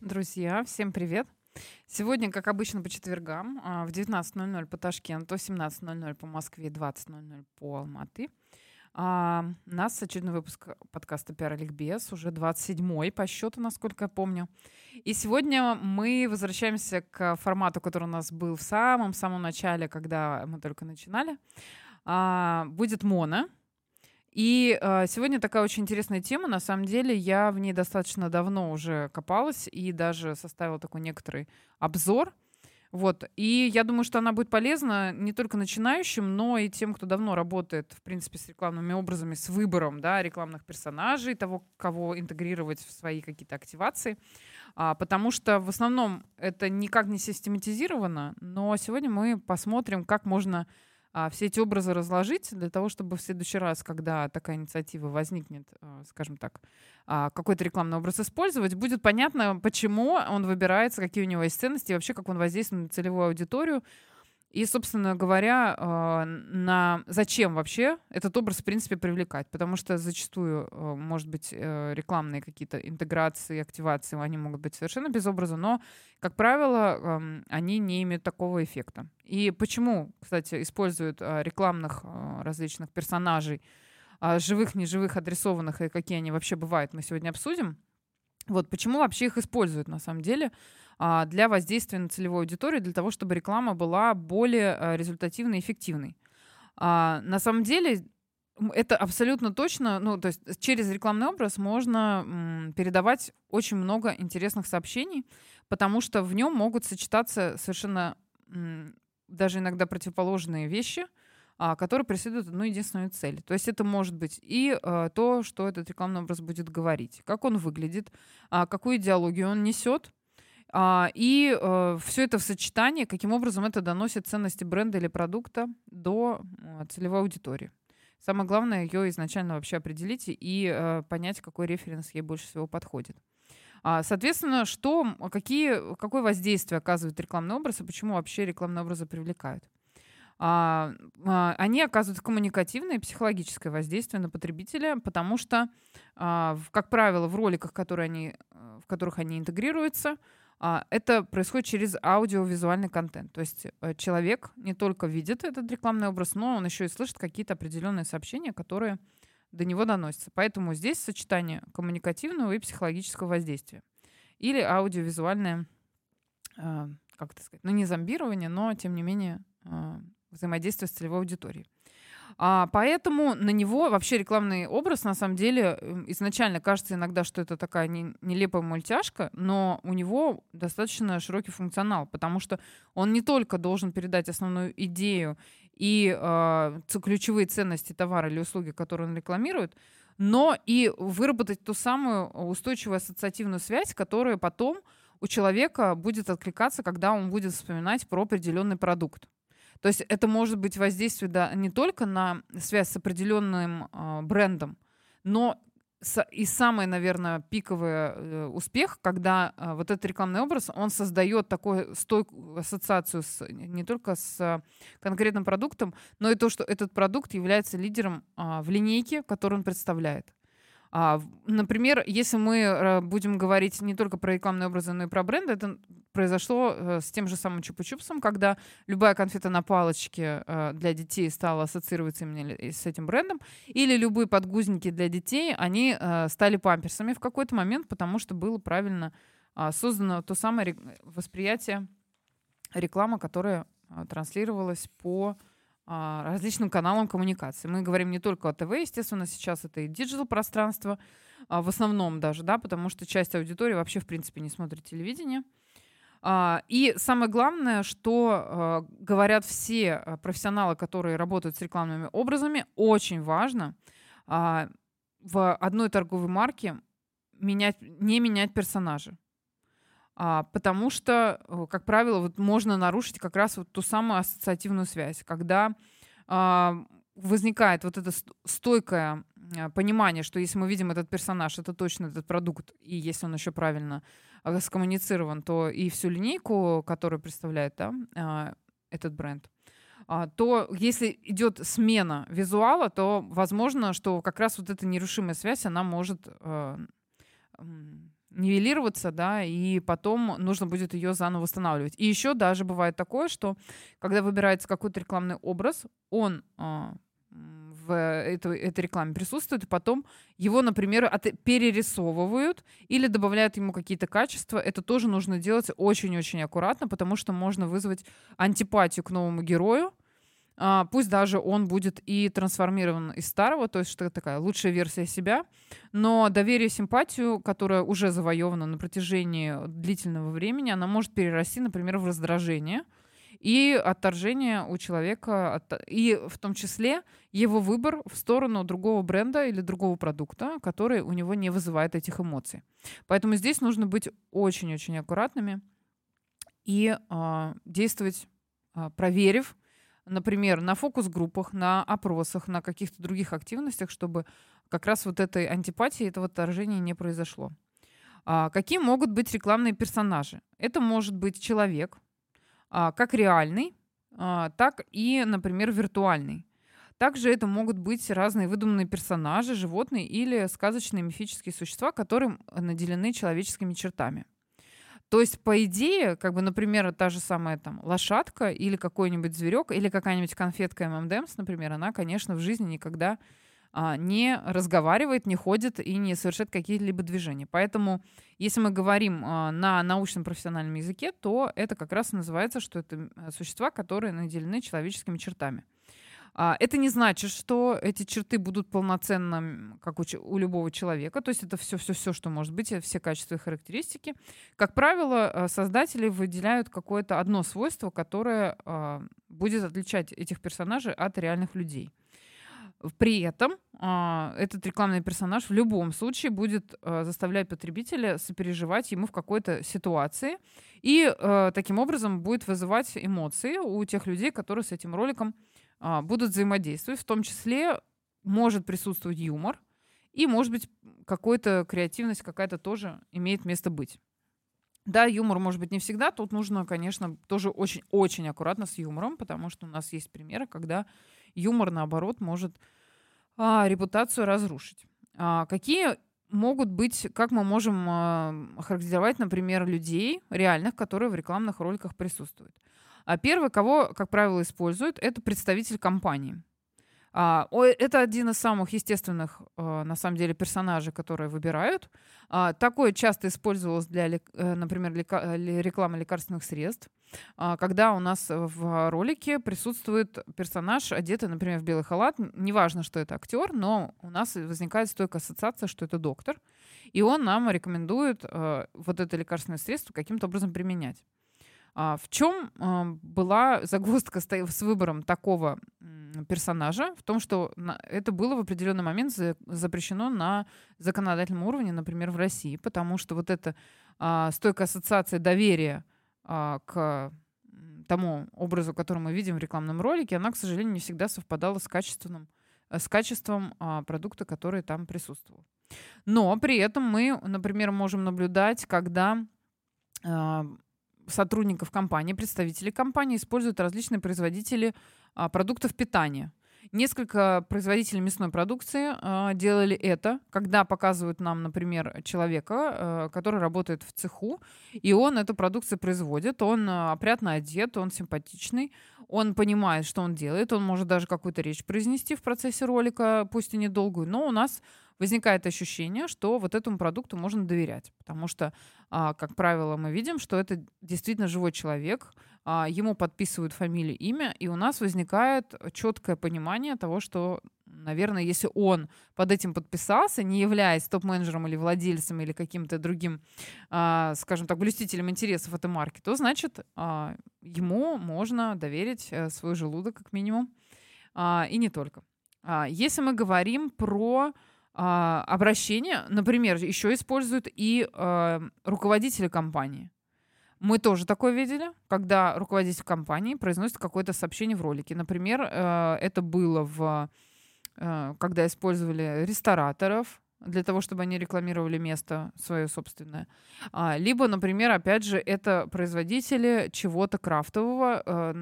Друзья, всем привет! Сегодня, как обычно, по четвергам а, в 19.00 по Ташкенту, 17.00 по Москве, 20.00 по Алматы. А, у нас очередной выпуск подкаста «Пиар Ликбез», уже 27-й по счету, насколько я помню. И сегодня мы возвращаемся к формату, который у нас был в самом-самом начале, когда мы только начинали. А, будет моно, и э, сегодня такая очень интересная тема. На самом деле я в ней достаточно давно уже копалась и даже составила такой некоторый обзор. Вот. И я думаю, что она будет полезна не только начинающим, но и тем, кто давно работает, в принципе, с рекламными образами, с выбором да, рекламных персонажей, того, кого интегрировать в свои какие-то активации. А, потому что в основном это никак не систематизировано, но сегодня мы посмотрим, как можно а, все эти образы разложить для того, чтобы в следующий раз, когда такая инициатива возникнет, а, скажем так, а, какой-то рекламный образ использовать, будет понятно, почему он выбирается, какие у него есть ценности, и вообще, как он воздействует на целевую аудиторию, и, собственно говоря, а, на зачем вообще этот образ, в принципе, привлекать. Потому что зачастую, а, может быть, э, рекламные какие-то интеграции, активации, они могут быть совершенно без образа, но, как правило, они не имеют такого эффекта. И почему, кстати, используют а, рекламных различных персонажей, живых, неживых, адресованных, и какие они вообще бывают, мы сегодня обсудим. Вот почему вообще их используют на самом деле а, для воздействия на целевую аудиторию, для того, чтобы реклама была более а, результативной и эффективной. А, на самом деле это абсолютно точно, ну, то есть через рекламный образ можно передавать очень много интересных сообщений, потому что в нем могут сочетаться совершенно даже иногда противоположные вещи, а, которые преследуют одну единственную цель. То есть это может быть и а, то, что этот рекламный образ будет говорить, как он выглядит, а, какую идеологию он несет, а, и э, все это в сочетании, каким образом это доносит ценности бренда или продукта до э, целевой аудитории. Самое главное ее изначально вообще определить и э, понять, какой референс ей больше всего подходит. Соответственно, что, какие, какое воздействие оказывает рекламный образ и почему вообще рекламные образы привлекают? А, а, они оказывают коммуникативное и психологическое воздействие на потребителя, потому что, а, как правило, в роликах, которые они, в которых они интегрируются, а, это происходит через аудиовизуальный контент. То есть э, человек не только видит этот рекламный образ, но он еще и слышит какие-то определенные сообщения, которые до него доносятся. Поэтому здесь сочетание коммуникативного и психологического воздействия. Или аудиовизуальное, а, как это сказать, ну не зомбирование, но тем не менее а, взаимодействие с целевой аудиторией. А, поэтому на него вообще рекламный образ, на самом деле, изначально кажется иногда, что это такая не, нелепая мультяшка, но у него достаточно широкий функционал, потому что он не только должен передать основную идею и э, ключевые ценности товара или услуги, которые он рекламирует, но и выработать ту самую устойчивую ассоциативную связь, которая потом у человека будет откликаться, когда он будет вспоминать про определенный продукт. То есть это может быть воздействие да, не только на связь с определенным э, брендом, но и самый, наверное, пиковый э, успех, когда э, вот этот рекламный образ, он создает такую стойкую ассоциацию с, не только с конкретным продуктом, но и то, что этот продукт является лидером э, в линейке, которую он представляет. А, например, если мы э, будем говорить не только про рекламные образы, но и про бренды, это произошло э, с тем же самым чупа-чупсом, когда любая конфета на палочке э, для детей стала ассоциироваться именно с этим брендом, или любые подгузники для детей, они стали памперсами в какой-то момент, потому что было правильно а, создано то самое восприятие рекламы, которая транслировалась по различным каналам коммуникации. Мы говорим не только о ТВ, естественно, сейчас это и digital пространство, а, в основном даже, да, потому что часть аудитории вообще, в принципе, не смотрит телевидение. А, и самое главное, что говорят все профессионалы, которые работают с рекламными образами, очень важно в одной торговой марке менять, не менять персонажа. А, потому что, э, как правило, вот можно нарушить как раз вот ту самую ассоциативную связь, когда а, возникает вот это стойкое а, понимание, что если мы видим этот персонаж, это точно этот продукт, и если он еще правильно а, скоммуницирован, то и всю линейку, которую представляет да, а, этот бренд, а, то если идет смена визуала, то возможно, что как раз вот эта нерушимая связь, она может э, нивелироваться, да, и потом нужно будет ее заново восстанавливать. И еще даже бывает такое, что когда выбирается какой-то рекламный образ, он э, в этой, этой рекламе присутствует, и потом его, например, от, перерисовывают или добавляют ему какие-то качества. Это тоже нужно делать очень-очень аккуратно, потому что можно вызвать антипатию к новому герою, а, пусть даже он будет и трансформирован из старого, то есть что такая лучшая версия себя, но доверие, симпатию, которая уже завоевана на протяжении длительного времени, она может перерасти, например, в раздражение и отторжение у человека, и в том числе его выбор в сторону другого бренда или другого продукта, который у него не вызывает этих эмоций. Поэтому здесь нужно быть очень-очень аккуратными и э, действовать, э, проверив, например, на фокус-группах, на опросах, на каких-то других активностях, чтобы как раз вот этой антипатии, этого отторжения не произошло. А, какие могут быть рекламные персонажи? Это может быть человек, а, как реальный, а, так и, например, виртуальный. Также это могут быть разные выдуманные персонажи, животные или сказочные мифические существа, которые наделены человеческими чертами. То есть, по идее, как бы, например, та же самая там лошадка или какой-нибудь зверек, или какая-нибудь конфетка ММДМС, например, она, конечно, в жизни никогда а, не разговаривает, не ходит и не совершает какие-либо движения. Поэтому, если мы говорим а, на научном профессиональном языке, то это как раз называется, что это существа, которые наделены человеческими чертами. А, это не значит, что эти черты будут полноценными, как у, у любого человека. То есть это все-все-все, что может быть, все качества и характеристики. Как правило, э, создатели выделяют какое-то одно свойство, которое а, будет отличать этих персонажей от реальных людей. При этом э, этот рекламный персонаж в любом случае будет э, заставлять потребителя сопереживать ему в какой-то ситуации и э, таким образом будет вызывать эмоции у тех людей, которые с этим роликом будут взаимодействовать, в том числе может присутствовать юмор, и, может быть, какая-то креативность какая-то тоже имеет место быть. Да, юмор может быть не всегда. Тут нужно, конечно, тоже очень-очень аккуратно с юмором, потому что у нас есть примеры, когда юмор, наоборот, может а, репутацию разрушить. А, какие могут быть, как мы можем а, характеризовать, например, людей реальных, которые в рекламных роликах присутствуют? А первый, кого, как правило, используют, это представитель компании. А, это один из самых естественных, а, на самом деле, персонажей, которые выбирают. А, такое часто использовалось для, э, например, рекламы лекарственных средств, когда у нас в ролике присутствует персонаж, одетый, например, в белый халат. Неважно, что это актер, но у нас возникает стойкая ассоциация, что это доктор, и он нам рекомендует вот это лекарственное средство каким-то образом применять. А, в чем а, была загвоздка с выбором такого персонажа? В том, что это было в определенный момент запрещено на законодательном уровне, например, в России, потому что вот эта а, стойкая ассоциация доверия к тому образу, который мы видим в рекламном ролике, она, к сожалению, не всегда совпадала с качественным с качеством продукта, который там присутствовал. Но при этом мы, например, можем наблюдать, когда сотрудников компании, представителей компании используют различные производители а, продуктов питания. Несколько производителей мясной продукции э, делали это, когда показывают нам, например, человека, э, который работает в цеху, и он эту продукцию производит, он э, опрятно одет, он симпатичный, он понимает, что он делает, он может даже какую-то речь произнести в процессе ролика, пусть и недолгую, но у нас возникает ощущение, что вот этому продукту можно доверять, потому что, а, как правило, мы видим, что это действительно живой человек, а, ему подписывают фамилию, имя, и у нас возникает четкое понимание того, что, наверное, если он под этим подписался, не являясь топ-менеджером или владельцем или каким-то другим, а, скажем так, блюстителем интересов этой марки, то значит ему можно доверить э, свой желудок как минимум, и не только. Если мы говорим про а, обращения, например, еще используют и а, руководители компании. Мы тоже такое видели, когда руководитель компании произносит какое-то сообщение в ролике. Например, э, это было в, э, когда использовали рестораторов для того, чтобы они рекламировали место свое собственное. А, либо, например, опять же, это производители чего-то крафтового,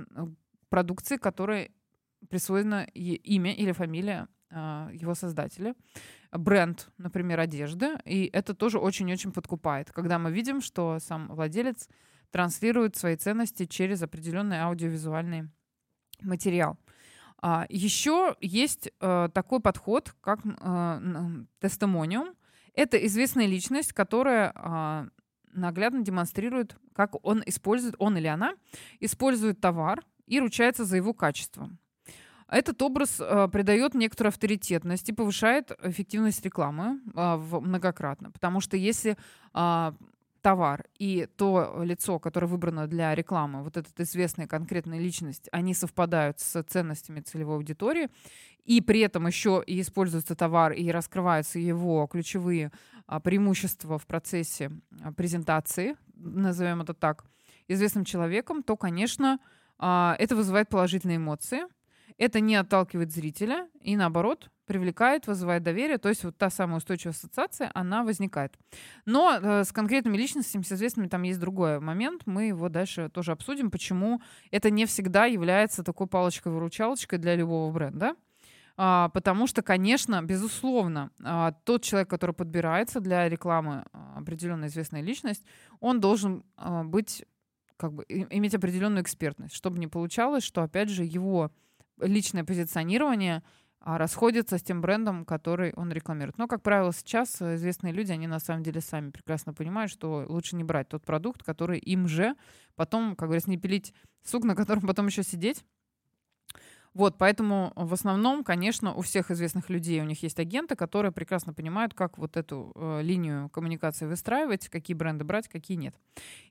продукции, которой присвоено имя или фамилия его создателя. Бренд, например, одежды. И это тоже очень-очень подкупает, когда мы видим, что сам владелец транслирует свои ценности через определенный аудиовизуальный материал. А, еще есть э, такой подход, как тестимониум. Это известная личность, которая а, наглядно демонстрирует, как он использует, он или она использует товар и ручается за его качество. Этот образ э, придает некоторую авторитетность и повышает эффективность рекламы э, многократно. Потому что если э, товар и то лицо, которое выбрано для рекламы, вот эта известная конкретная личность, они совпадают с ценностями целевой аудитории, и при этом еще и используется товар и раскрываются его ключевые а, преимущества в процессе а, презентации, назовем это так, известным человеком, то, конечно, а, это вызывает положительные эмоции. Это не отталкивает зрителя и, наоборот, привлекает, вызывает доверие. То есть вот та самая устойчивая ассоциация, она возникает. Но э, с конкретными личностями, с известными, там есть другой момент. Мы его дальше тоже обсудим, почему это не всегда является такой палочкой-выручалочкой для любого бренда. А, потому что, конечно, безусловно, а, тот человек, который подбирается для рекламы а, определенная известная личность, он должен а, быть как бы иметь определенную экспертность, чтобы не получалось, что опять же его личное позиционирование а, расходится с тем брендом, который он рекламирует. Но, как правило, сейчас известные люди, они на самом деле сами прекрасно понимают, что лучше не брать тот продукт, который им же потом, как говорится, не пилить сук, на котором потом еще сидеть. Вот, поэтому в основном, конечно, у всех известных людей у них есть агенты, которые прекрасно понимают, как вот эту э, линию коммуникации выстраивать, какие бренды брать, какие нет.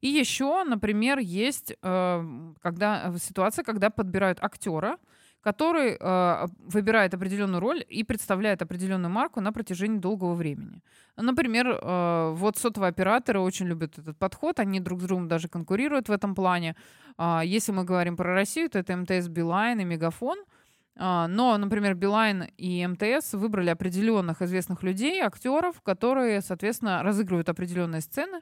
И еще, например, есть э, когда, ситуация, когда подбирают актера, который э, выбирает определенную роль и представляет определенную марку на протяжении долгого времени. Например, э, вот сотовые операторы очень любят этот подход, они друг с другом даже конкурируют в этом плане. Э, если мы говорим про Россию, то это МТС, Билайн и Мегафон. Э, но, например, Билайн и МТС выбрали определенных известных людей, актеров, которые, соответственно, разыгрывают определенные сцены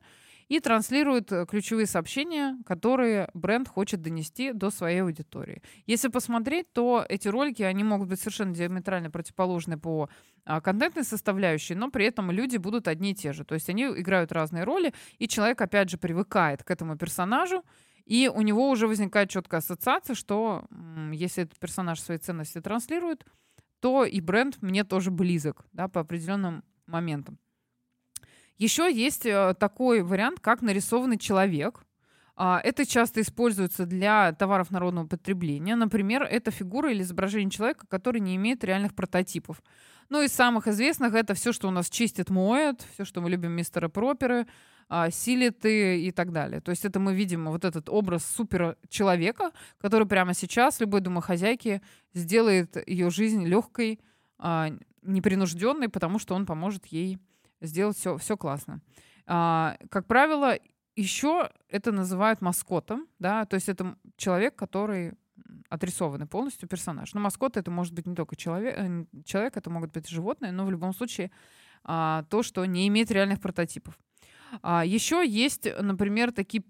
и транслирует э, ключевые сообщения, которые бренд хочет донести до своей аудитории. Если посмотреть, то эти ролики, они могут быть совершенно диаметрально противоположны по а, контентной составляющей, но при этом люди будут одни и те же. То есть они играют разные роли, и человек, опять же, привыкает к этому персонажу, и у него уже возникает четкая ассоциация, что если этот персонаж свои ценности транслирует, то и бренд мне тоже близок да, по определенным моментам. Еще есть э, такой вариант, как нарисованный человек. А, это часто используется для товаров народного потребления. Например, это фигура или изображение человека, который не имеет реальных прототипов. Ну, из самых известных это все, что у нас чистит, моет, все, что мы любим мистера Проперы, а, силиты и так далее. То есть это мы видим вот этот образ супер человека, который прямо сейчас любой домохозяйке сделает ее жизнь легкой, а, непринужденной, потому что он поможет ей сделать все, все классно. А, как правило, еще это называют маскотом, да, то есть это человек, который отрисованный полностью персонаж. Но маскот это может быть не только человек, э, человек это могут быть животные, но в любом случае а, то, что не имеет реальных прототипов. А, еще есть, например, такие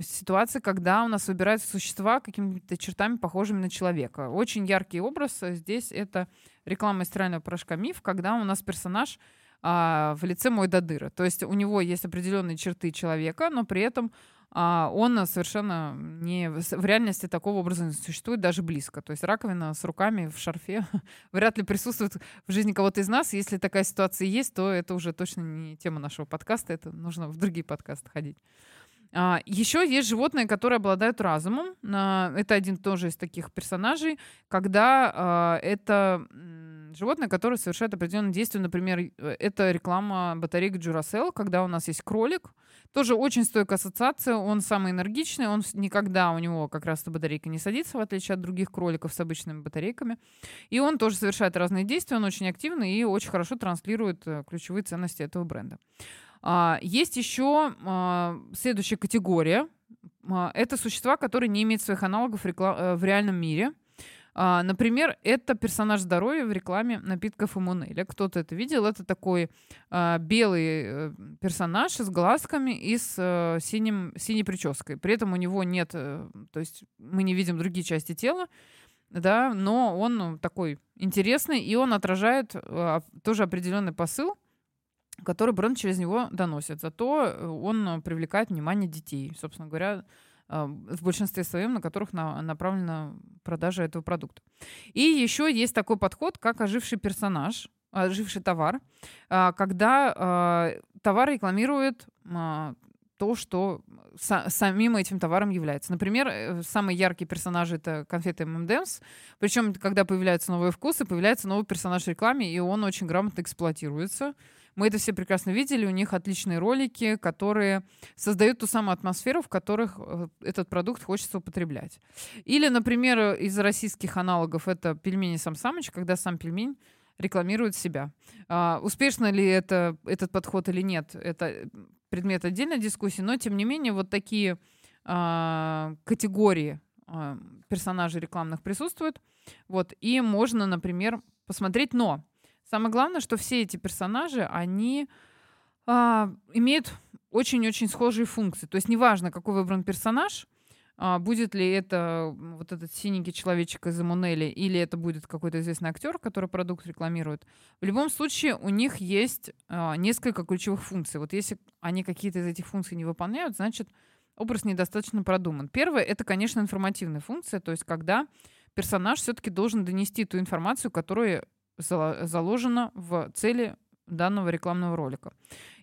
ситуации, когда у нас выбираются существа какими-то чертами, похожими на человека. Очень яркий образ здесь это реклама стирального порошка «Миф», когда у нас персонаж а, в лице мой Дадыра. То есть у него есть определенные черты человека, но при этом а, он совершенно не в реальности такого образа не существует даже близко. То есть раковина с руками в шарфе вряд ли присутствует в жизни кого-то из нас. Если такая ситуация есть, то это уже точно не тема нашего подкаста, это нужно в другие подкасты ходить. А, еще есть животные, которые обладают разумом. А, это один тоже из таких персонажей, когда а, это животное, которое совершает определенные действия. Например, э, это реклама батареек Duracell, когда у нас есть кролик. Тоже очень стойкая ассоциация. Он самый энергичный, он никогда у него как раз батарейка не садится, в отличие от других кроликов с обычными батарейками. И он тоже совершает разные действия, он очень активный и очень хорошо транслирует э, ключевые ценности этого бренда. А, есть еще а, следующая категория. А, это существа, которые не имеют своих аналогов э, в реальном мире. Например, это персонаж здоровья в рекламе напитков Иммунеля. Кто-то это видел. Это такой белый э, персонаж с глазками и с э, синим, синей прической. При этом у него нет, э, то есть мы не видим другие части тела, да, но он такой интересный, и он отражает а, тоже определенный посыл, который бренд через него доносит. Зато он привлекает внимание детей, собственно говоря, а, в большинстве своем, на которых на, направлена продажа этого продукта. И еще есть такой подход, как оживший персонаж, оживший товар, а, когда а, товар рекламирует то, что самим этим товаром является. Например, э, самый яркий персонаж это конфеты M&M's. Причем, когда появляются новые вкусы, появляется новый персонаж в рекламе, и он очень грамотно эксплуатируется. Мы это все прекрасно видели. У них отличные ролики, которые создают ту самую атмосферу, в которых э, этот продукт хочется употреблять. Или, например, из российских аналогов это пельмени Сам Самыч, когда сам пельмень рекламирует себя. А, успешно ли это, этот подход или нет, это предмет отдельной дискуссии, но тем не менее вот такие а, категории а, персонажей рекламных присутствуют. Вот, и можно, например, посмотреть, но Самое главное, что все эти персонажи, они а, имеют очень-очень схожие функции. То есть неважно, какой выбран персонаж, а, будет ли это вот этот синенький человечек из Эмунели, или это будет какой-то известный актер, который продукт рекламирует. В любом случае у них есть а, несколько ключевых функций. Вот если они какие-то из этих функций не выполняют, значит образ недостаточно продуман. Первое — это, конечно, информативная функция, то есть когда персонаж все-таки должен донести ту информацию, которую заложено в цели данного рекламного ролика.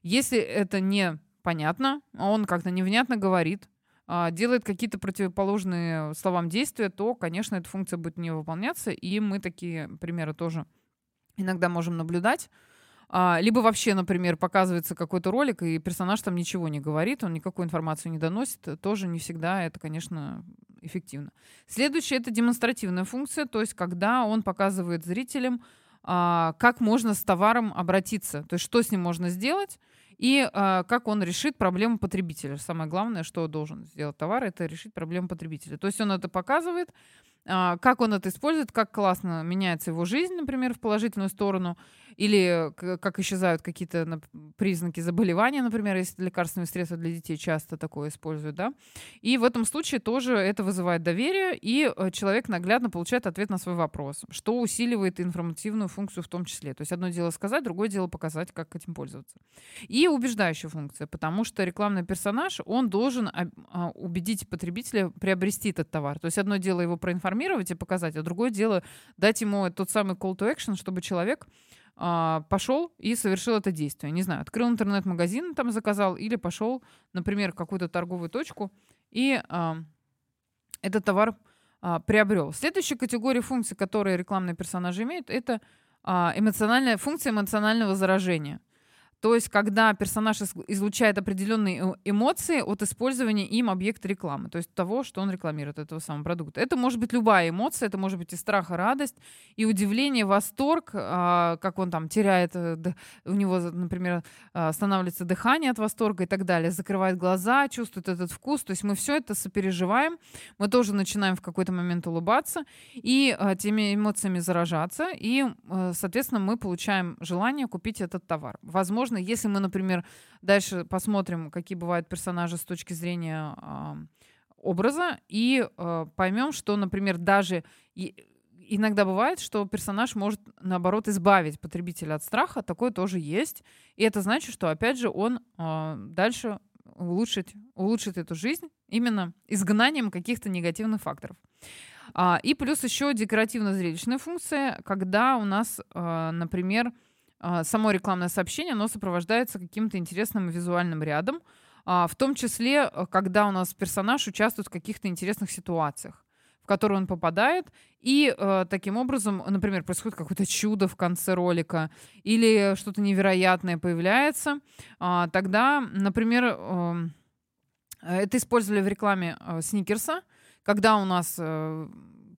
Если это не понятно, он как-то невнятно говорит, а, делает какие-то противоположные словам действия, то, конечно, эта функция будет не выполняться, и мы такие примеры тоже иногда можем наблюдать. А, либо вообще, например, показывается какой-то ролик, и персонаж там ничего не говорит, он никакую информацию не доносит, тоже не всегда это, конечно, эффективно. Следующее — это демонстративная функция, то есть когда он показывает зрителям, как можно с товаром обратиться, то есть что с ним можно сделать и а, как он решит проблему потребителя. Самое главное, что должен сделать товар, это решить проблему потребителя. То есть он это показывает, а, как он это использует, как классно меняется его жизнь, например, в положительную сторону, или как исчезают какие-то признаки заболевания, например, если лекарственные средства для детей часто такое используют, да. И в этом случае тоже это вызывает доверие, и э, человек наглядно получает ответ на свой вопрос, что усиливает информативную функцию в том числе. То есть одно дело сказать, другое дело показать, как этим пользоваться. И убеждающая функция, потому что рекламный персонаж, он должен а, убедить потребителя приобрести этот товар. То есть одно дело его проинформировать и показать, а другое дело дать ему тот самый call to action, чтобы человек пошел и совершил это действие. Не знаю, открыл интернет-магазин, там заказал, или пошел, например, в какую-то торговую точку и а, этот товар а, приобрел. Следующая категория функций, которые рекламные персонажи имеют, это а, эмоциональная функция эмоционального заражения. То есть, когда персонаж излучает определенные э, эмоции от использования им объекта рекламы, то есть того, что он рекламирует, этого самого продукта. Это может быть любая эмоция, это может быть и страх, и радость, и удивление, восторг, а, как он там теряет, э, у него, например, а, останавливается дыхание от восторга и так далее, закрывает глаза, чувствует этот вкус. То есть мы все это сопереживаем, мы тоже начинаем в какой-то момент улыбаться и а, теми эмоциями заражаться, и, соответственно, мы получаем желание купить этот товар. Возможно, возможно, если мы, например, дальше посмотрим, какие бывают персонажи с точки зрения э, образа, и э, поймем, что, например, даже иногда бывает, что персонаж может, наоборот, избавить потребителя от страха, такое тоже есть. И это значит, что, опять же, он э, дальше улучшит, улучшит эту жизнь именно изгнанием каких-то негативных факторов. А, и плюс еще декоративно-зрелищная функция, когда у нас, а, например, а, само рекламное сообщение, оно сопровождается каким-то интересным визуальным рядом, а, в том числе, э, когда у нас персонаж участвует в каких-то интересных ситуациях, в которые он попадает, и э, таким образом, например, происходит какое-то чудо в конце ролика, или что-то невероятное появляется, а, тогда, например, эм, это использовали в рекламе э, Сникерса, когда у нас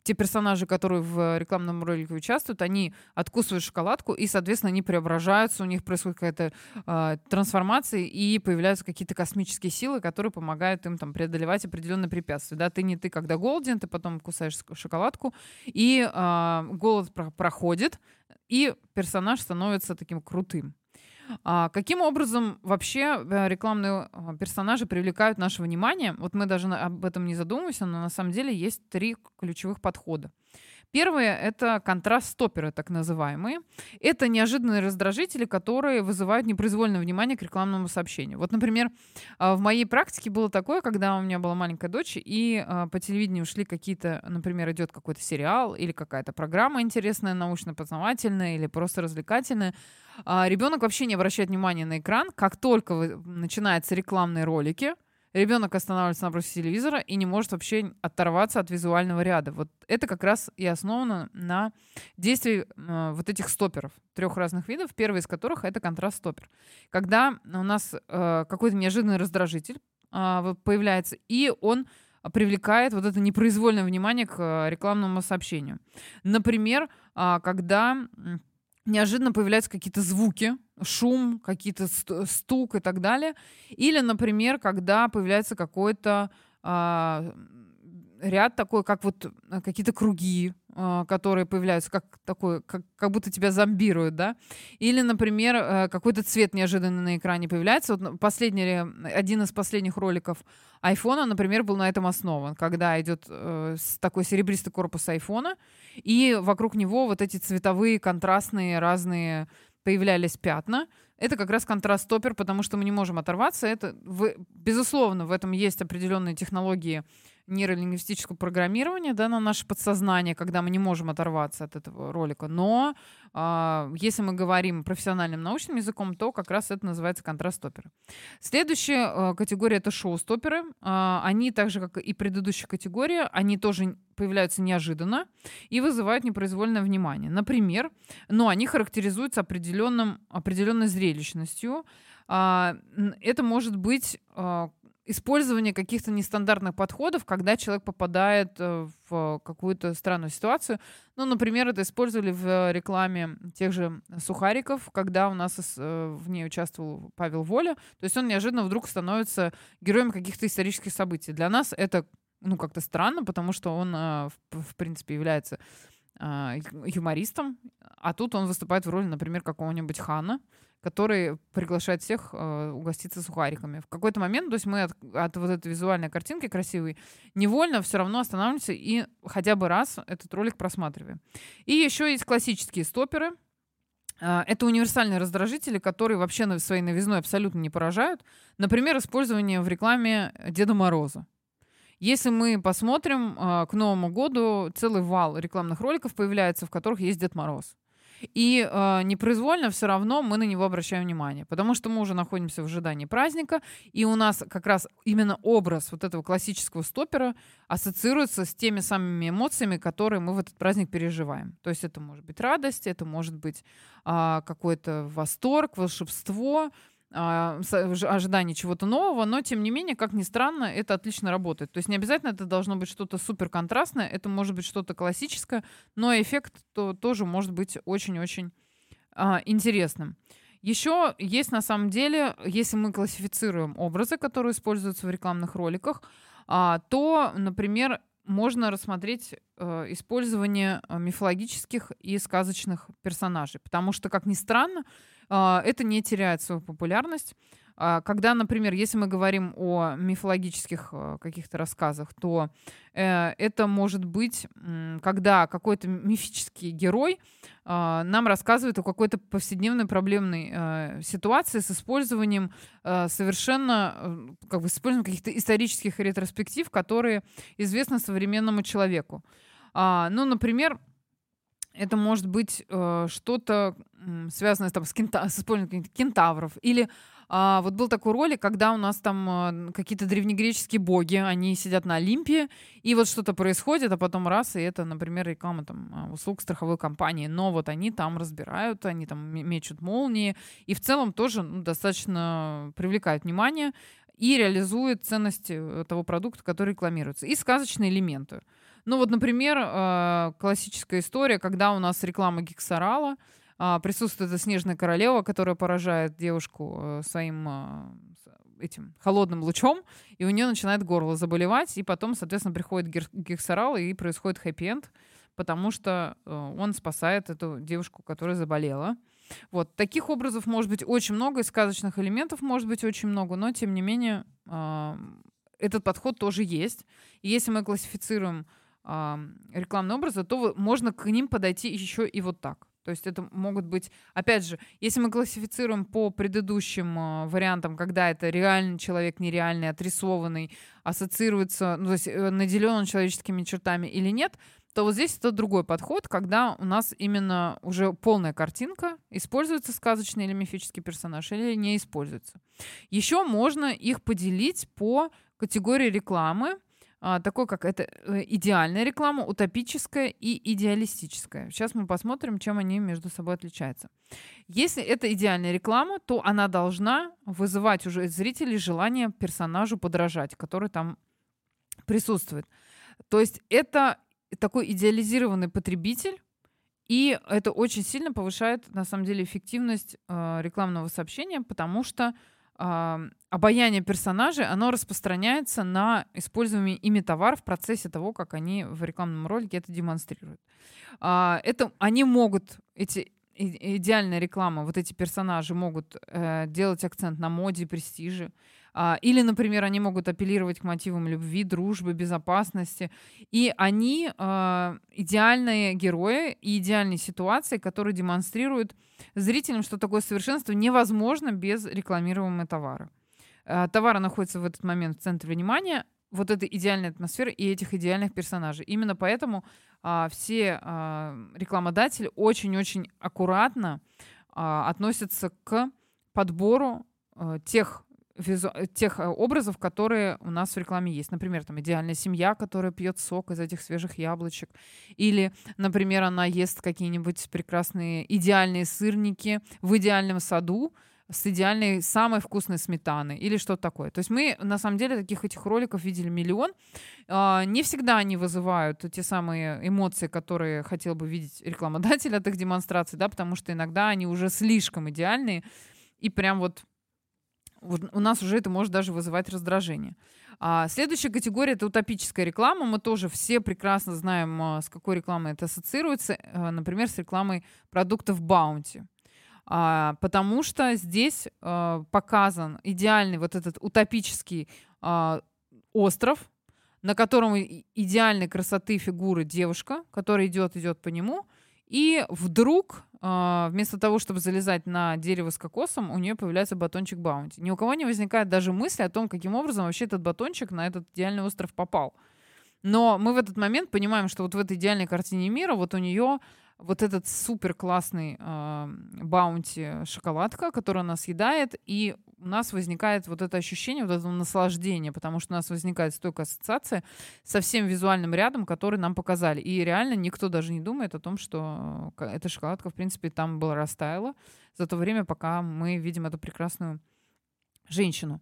те персонажи, которые в рекламном ролике участвуют, они откусывают шоколадку, и, соответственно, они преображаются, у них происходит какая-то э, трансформация, и появляются какие-то космические силы, которые помогают им там преодолевать определенные препятствия. Да, ты не ты, когда голоден, ты потом кусаешь шоколадку, и э, голод про- проходит, и персонаж становится таким крутым. А каким образом вообще э, рекламные а, персонажи привлекают наше внимание? Вот мы даже об этом не задумываемся, но на самом деле есть три ключевых подхода. Первое — это контраст-стоперы, так называемые. Это неожиданные раздражители, которые вызывают непроизвольное внимание к рекламному сообщению. Вот, например, а, в моей практике было такое, когда у меня была маленькая дочь, и по телевидению шли какие-то, например, идет какой-то сериал или какая-то программа интересная, научно-познавательная или просто развлекательная, а, ребенок вообще не обращает внимания на экран. Как только начинаются рекламные ролики, ребенок останавливается напротив телевизора и не может вообще оторваться от визуального ряда. Вот это как раз и основано на действии э, вот этих стоперов, трех разных видов, первый из которых это контраст-стопер. Когда у нас э, какой-то неожиданный раздражитель э, появляется, и он привлекает вот это непроизвольное внимание к э, рекламному сообщению. Например, э, когда неожиданно появляются какие-то звуки, шум, какие-то стук и так далее. Или, например, когда появляется какой-то а, ряд такой, как вот э, какие-то круги, которые появляются, как такой, как, как будто тебя зомбируют, да. Или, например, э, какой-то цвет неожиданно на экране появляется. Вот последний, один из последних роликов айфона, например, был на этом основан, когда идет э, такой серебристый корпус айфона, и вокруг него вот эти цветовые, контрастные, разные появлялись пятна. Это как раз контраст-стопер, потому что мы не можем оторваться. Это, в, безусловно, в этом есть определенные технологии нейролингвистического программирования да, на наше подсознание, когда мы не можем оторваться от этого ролика. Но э, если мы говорим профессиональным научным языком, то как раз это называется контраст-стоперы. Следующая э, категория — это шоу-стоперы. Э, они, так же, как и предыдущая категория, они тоже появляются неожиданно и вызывают непроизвольное внимание. Например, но они характеризуются определенным, определенной зрелищностью. Это может быть использование каких-то нестандартных подходов, когда человек попадает э, в какую-то странную ситуацию. Ну, например, это использовали в рекламе тех же сухариков, когда у нас э, в ней участвовал Павел Воля. То есть он неожиданно вдруг становится героем каких-то исторических событий. Для нас это ну, как-то странно, потому что он, э, в принципе, является юмористом, а тут он выступает в роли, например, какого-нибудь хана, который приглашает всех э, угоститься сухариками. В какой-то момент, то есть мы от, от вот этой визуальной картинки красивой невольно все равно останавливаемся и хотя бы раз этот ролик просматриваем. И еще есть классические стоперы. Э, это универсальные раздражители, которые вообще на своей новизной абсолютно не поражают. Например, использование в рекламе Деда Мороза. Если мы посмотрим, э, к Новому году целый вал рекламных роликов появляется, в которых есть Дед Мороз. И э, непроизвольно все равно мы на него обращаем внимание, потому что мы уже находимся в ожидании праздника, и у нас как раз именно образ вот этого классического стопера ассоциируется с теми самыми эмоциями, которые мы в этот праздник переживаем. То есть это может быть радость, это может быть э, какой-то восторг, волшебство, ожидание чего-то нового, но тем не менее, как ни странно, это отлично работает. То есть не обязательно это должно быть что-то супер контрастное, это может быть что-то классическое, но эффект то, тоже может быть очень-очень а, интересным. Еще есть на самом деле, если мы классифицируем образы, которые используются в рекламных роликах, а, то, например, можно рассмотреть э, использование э, мифологических и сказочных персонажей, потому что, как ни странно, а, это не теряет свою популярность. А, когда, например, если мы говорим о мифологических а, каких-то рассказах, то э, это может быть, когда какой-то мифический герой нам рассказывает о какой-то повседневной проблемной э, ситуации с использованием э, совершенно, как бы с использованием каких-то исторических ретроспектив, которые известны современному человеку. Ну, например, это может быть э, что-то э, связанное там, с, кента с использованием кентавров или А, вот был такой ролик, когда у нас там а, какие-то древнегреческие боги, они сидят на Олимпе, и вот что-то происходит, а потом раз, и это, например, реклама там а, услуг страховой компании. Но вот они там разбирают, они там мечут молнии, и в целом тоже ну, достаточно привлекают внимание и реализует ценности э, того продукта, который рекламируется. И сказочные элементы. Ну вот, например, а, классическая история, когда у нас реклама Гексорала, а, присутствует эта снежная королева, которая поражает девушку э, своим а, этим холодным лучом, и у нее начинает горло заболевать, и потом, соответственно, приходит гексорал, и происходит хэппи-энд, потому что э, он спасает эту девушку, которая заболела. Вот. Таких образов может быть очень много, и сказочных элементов может быть очень много, но, тем не менее, этот подход тоже есть. И если мы классифицируем рекламные образы, то можно к ним подойти еще и вот так. То есть это могут быть, опять же, если мы классифицируем по предыдущим э, вариантам, когда это реальный человек, нереальный, отрисованный, ассоциируется, ну, то есть э, наделен он человеческими чертами или нет, то вот здесь это другой подход, когда у нас именно уже полная картинка, используется сказочный или мифический персонаж или не используется. Еще можно их поделить по категории рекламы, а, такой, как это э, идеальная реклама, утопическая и идеалистическая. Сейчас мы посмотрим, чем они между собой отличаются. Если это идеальная реклама, то она должна вызывать уже зрителей желание персонажу подражать, который там присутствует. То есть это такой идеализированный потребитель, и это очень сильно повышает, на самом деле, эффективность э, рекламного сообщения, потому что обаяние персонажей, оно распространяется на используемый ими товар в процессе того, как они в рекламном ролике это демонстрируют. Э, это, они могут, эти идеальная реклама, вот эти персонажи могут э, делать акцент на моде, престиже, а, или, например, они могут апеллировать к мотивам любви, дружбы, безопасности. И они э, идеальные герои и идеальные ситуации, которые демонстрируют зрителям, что такое совершенство невозможно без рекламируемого товара. Э, товар находится в этот момент в центре внимания, вот этой идеальной атмосферы и этих идеальных персонажей. Именно поэтому а, все а, рекламодатели очень-очень аккуратно а, относятся к подбору а, тех визу... тех э, образов, которые у нас в рекламе есть. Например, там идеальная семья, которая пьет сок из этих свежих яблочек. Или, например, она ест какие-нибудь прекрасные идеальные сырники в идеальном саду с идеальной, самой вкусной сметаной или что-то такое. То есть мы, на самом деле, таких этих роликов видели миллион. А, не всегда они вызывают те самые эмоции, которые хотел бы видеть рекламодатель от их демонстраций, да, потому что иногда они уже слишком идеальные, и прям вот у нас уже это может даже вызывать раздражение. А следующая категория это утопическая реклама. Мы тоже все прекрасно знаем, а, с какой рекламой это ассоциируется. Э, например, с рекламой продуктов Bounty. А, потому что здесь а, показан идеальный вот этот утопический а, остров, на котором идеальной красоты фигуры девушка, которая идет, идет по нему, и вдруг а, вместо того, чтобы залезать на дерево с кокосом, у нее появляется батончик баунти. Ни у кого не возникает даже мысли о том, каким образом вообще этот батончик на этот идеальный остров попал. Но мы в этот момент понимаем, что вот в этой идеальной картине мира вот у нее вот этот супер классный э, баунти шоколадка, которая нас съедает, и у нас возникает вот это ощущение, вот это наслаждение, потому что у нас возникает стойкая ассоциация со всем визуальным рядом, который нам показали. И реально никто даже не думает о том, что э, эта шоколадка, в принципе, там была растаяла за то время, пока мы видим эту прекрасную женщину.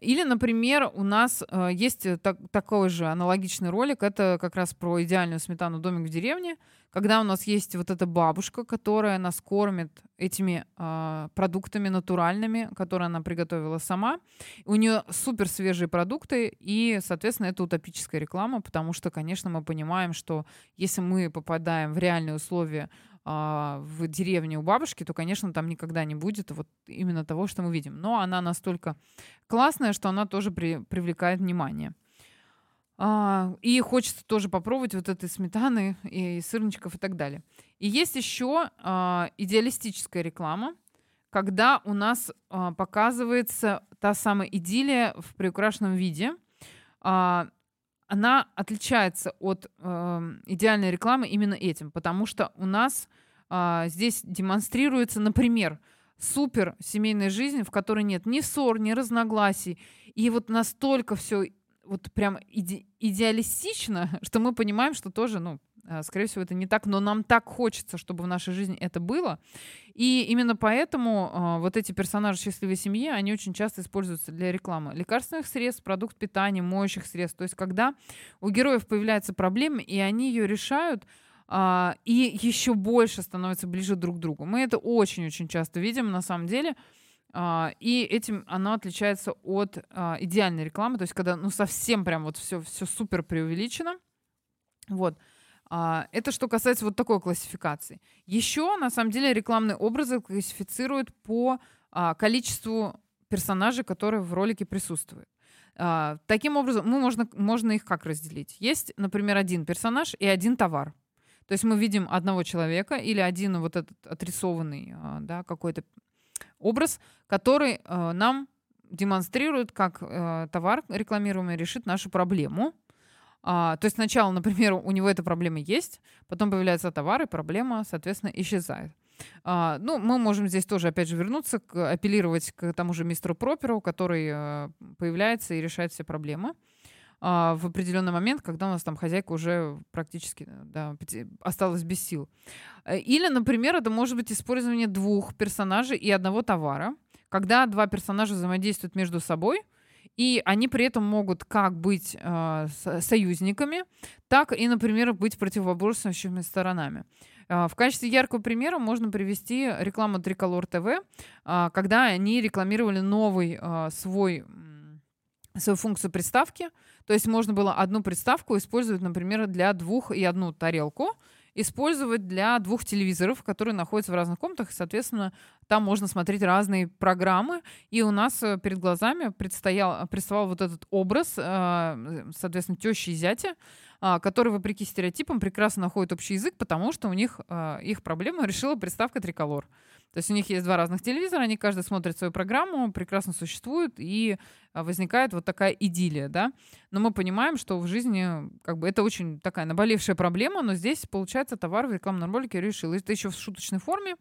Или, например, у нас э, есть так, такой же аналогичный ролик, это как раз про идеальную сметану домик в деревне, когда у нас есть вот эта бабушка, которая нас кормит этими э, продуктами натуральными, которые она приготовила сама. У нее супер свежие продукты, и, соответственно, это утопическая реклама, потому что, конечно, мы понимаем, что если мы попадаем в реальные условия а, в деревне у бабушки, то, конечно, там никогда не будет вот именно того, что мы видим. Но она настолько классная, что она тоже при, привлекает внимание. А, и хочется тоже попробовать вот этой сметаны и сырничков и так далее. И есть еще а, идеалистическая реклама, когда у нас а, показывается та самая идиллия в приукрашенном виде. А, она отличается от э, идеальной рекламы именно этим, потому что у нас а, здесь демонстрируется, например, супер семейной жизни, в которой нет ни ссор, ни разногласий. И вот настолько все вот прям иде идеалистично, что мы понимаем, что тоже, ну, скорее всего, это не так, но нам так хочется, чтобы в нашей жизни это было. И именно поэтому э, вот эти персонажи счастливой семьи, они очень часто используются для рекламы лекарственных средств, продукт питания, моющих средств. То есть когда у героев появляются проблемы, и они ее решают, э, и еще больше становятся ближе друг к другу. Мы это очень-очень часто видим на самом деле. И этим она отличается от идеальной рекламы, то есть когда ну совсем прям вот все все супер преувеличено, вот. А, это что касается вот такой классификации. Еще, на самом деле, рекламные образы классифицируют по а, количеству персонажей, которые в ролике присутствуют. А, таким образом, ну, можно, можно их как разделить? Есть, например, один персонаж и один товар. То есть мы видим одного человека или один вот этот отрисованный да, какой-то образ, который нам демонстрирует, как товар рекламируемый решит нашу проблему. А, то есть сначала, например, у него эта проблема есть, потом появляется товар, и проблема, соответственно, исчезает. А, ну, мы можем здесь тоже, опять же, вернуться, к, апеллировать к тому же мистеру Проперу, который а, появляется и решает все проблемы а, в определенный момент, когда у нас там хозяйка уже практически да, осталась без сил. Или, например, это может быть использование двух персонажей и одного товара, когда два персонажа взаимодействуют между собой — и они при этом могут как быть э, союзниками, так и, например, быть противоборствующими сторонами. Э, в качестве яркого примера можно привести рекламу Триколор ТВ, э, когда они рекламировали новый свой свою функцию приставки. То есть можно было одну приставку использовать, например, для двух и одну тарелку, использовать для двух телевизоров, которые находятся в разных комнатах, и, соответственно, там можно смотреть разные программы. И у нас э, перед глазами предстоял, представал вот этот образ, э, соответственно, тещи и зятя, а, которые, вопреки стереотипам, прекрасно находят общий язык, потому что у них э, их проблему решила приставка «Триколор». То есть у них есть два разных телевизора, они каждый смотрит свою программу, прекрасно существуют, и а, возникает вот такая идиллия, да. Но мы понимаем, что в жизни как бы это очень такая наболевшая проблема, но здесь, получается, товар в рекламном ролике решил. Это еще в шуточной форме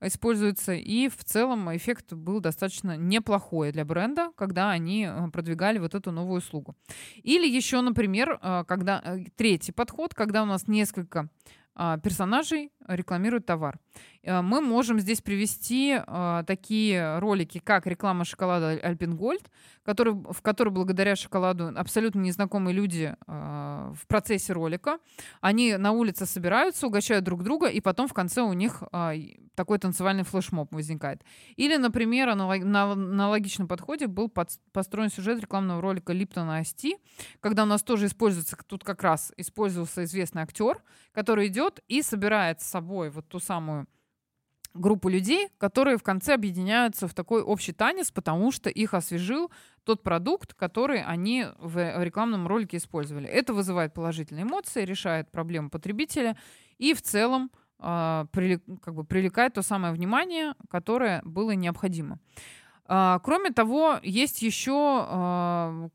используется, и в целом эффект был достаточно неплохой для бренда, когда они а, продвигали вот эту новую услугу. Или еще, например, а, когда э, третий подход, когда у нас несколько персонажей рекламируют товар. Э, мы можем здесь привести э, такие ролики, как реклама шоколада Альпингольд, который, в которой благодаря шоколаду абсолютно незнакомые люди э, в процессе ролика, они на улице собираются, угощают друг друга, и потом в конце у них э, такой танцевальный флешмоб возникает. Или, например, аналог, на, на логичном подходе был под, построен сюжет рекламного ролика Липтона Асти, когда у нас тоже используется, тут как раз использовался известный актер, который идет и собирает с собой вот ту самую группу людей, которые в конце объединяются в такой общий танец, потому что их освежил тот продукт, который они в рекламном ролике использовали. Это вызывает положительные эмоции, решает проблему потребителя и в целом э, как бы привлекает то самое внимание, которое было необходимо. Uh, кроме того, есть еще а,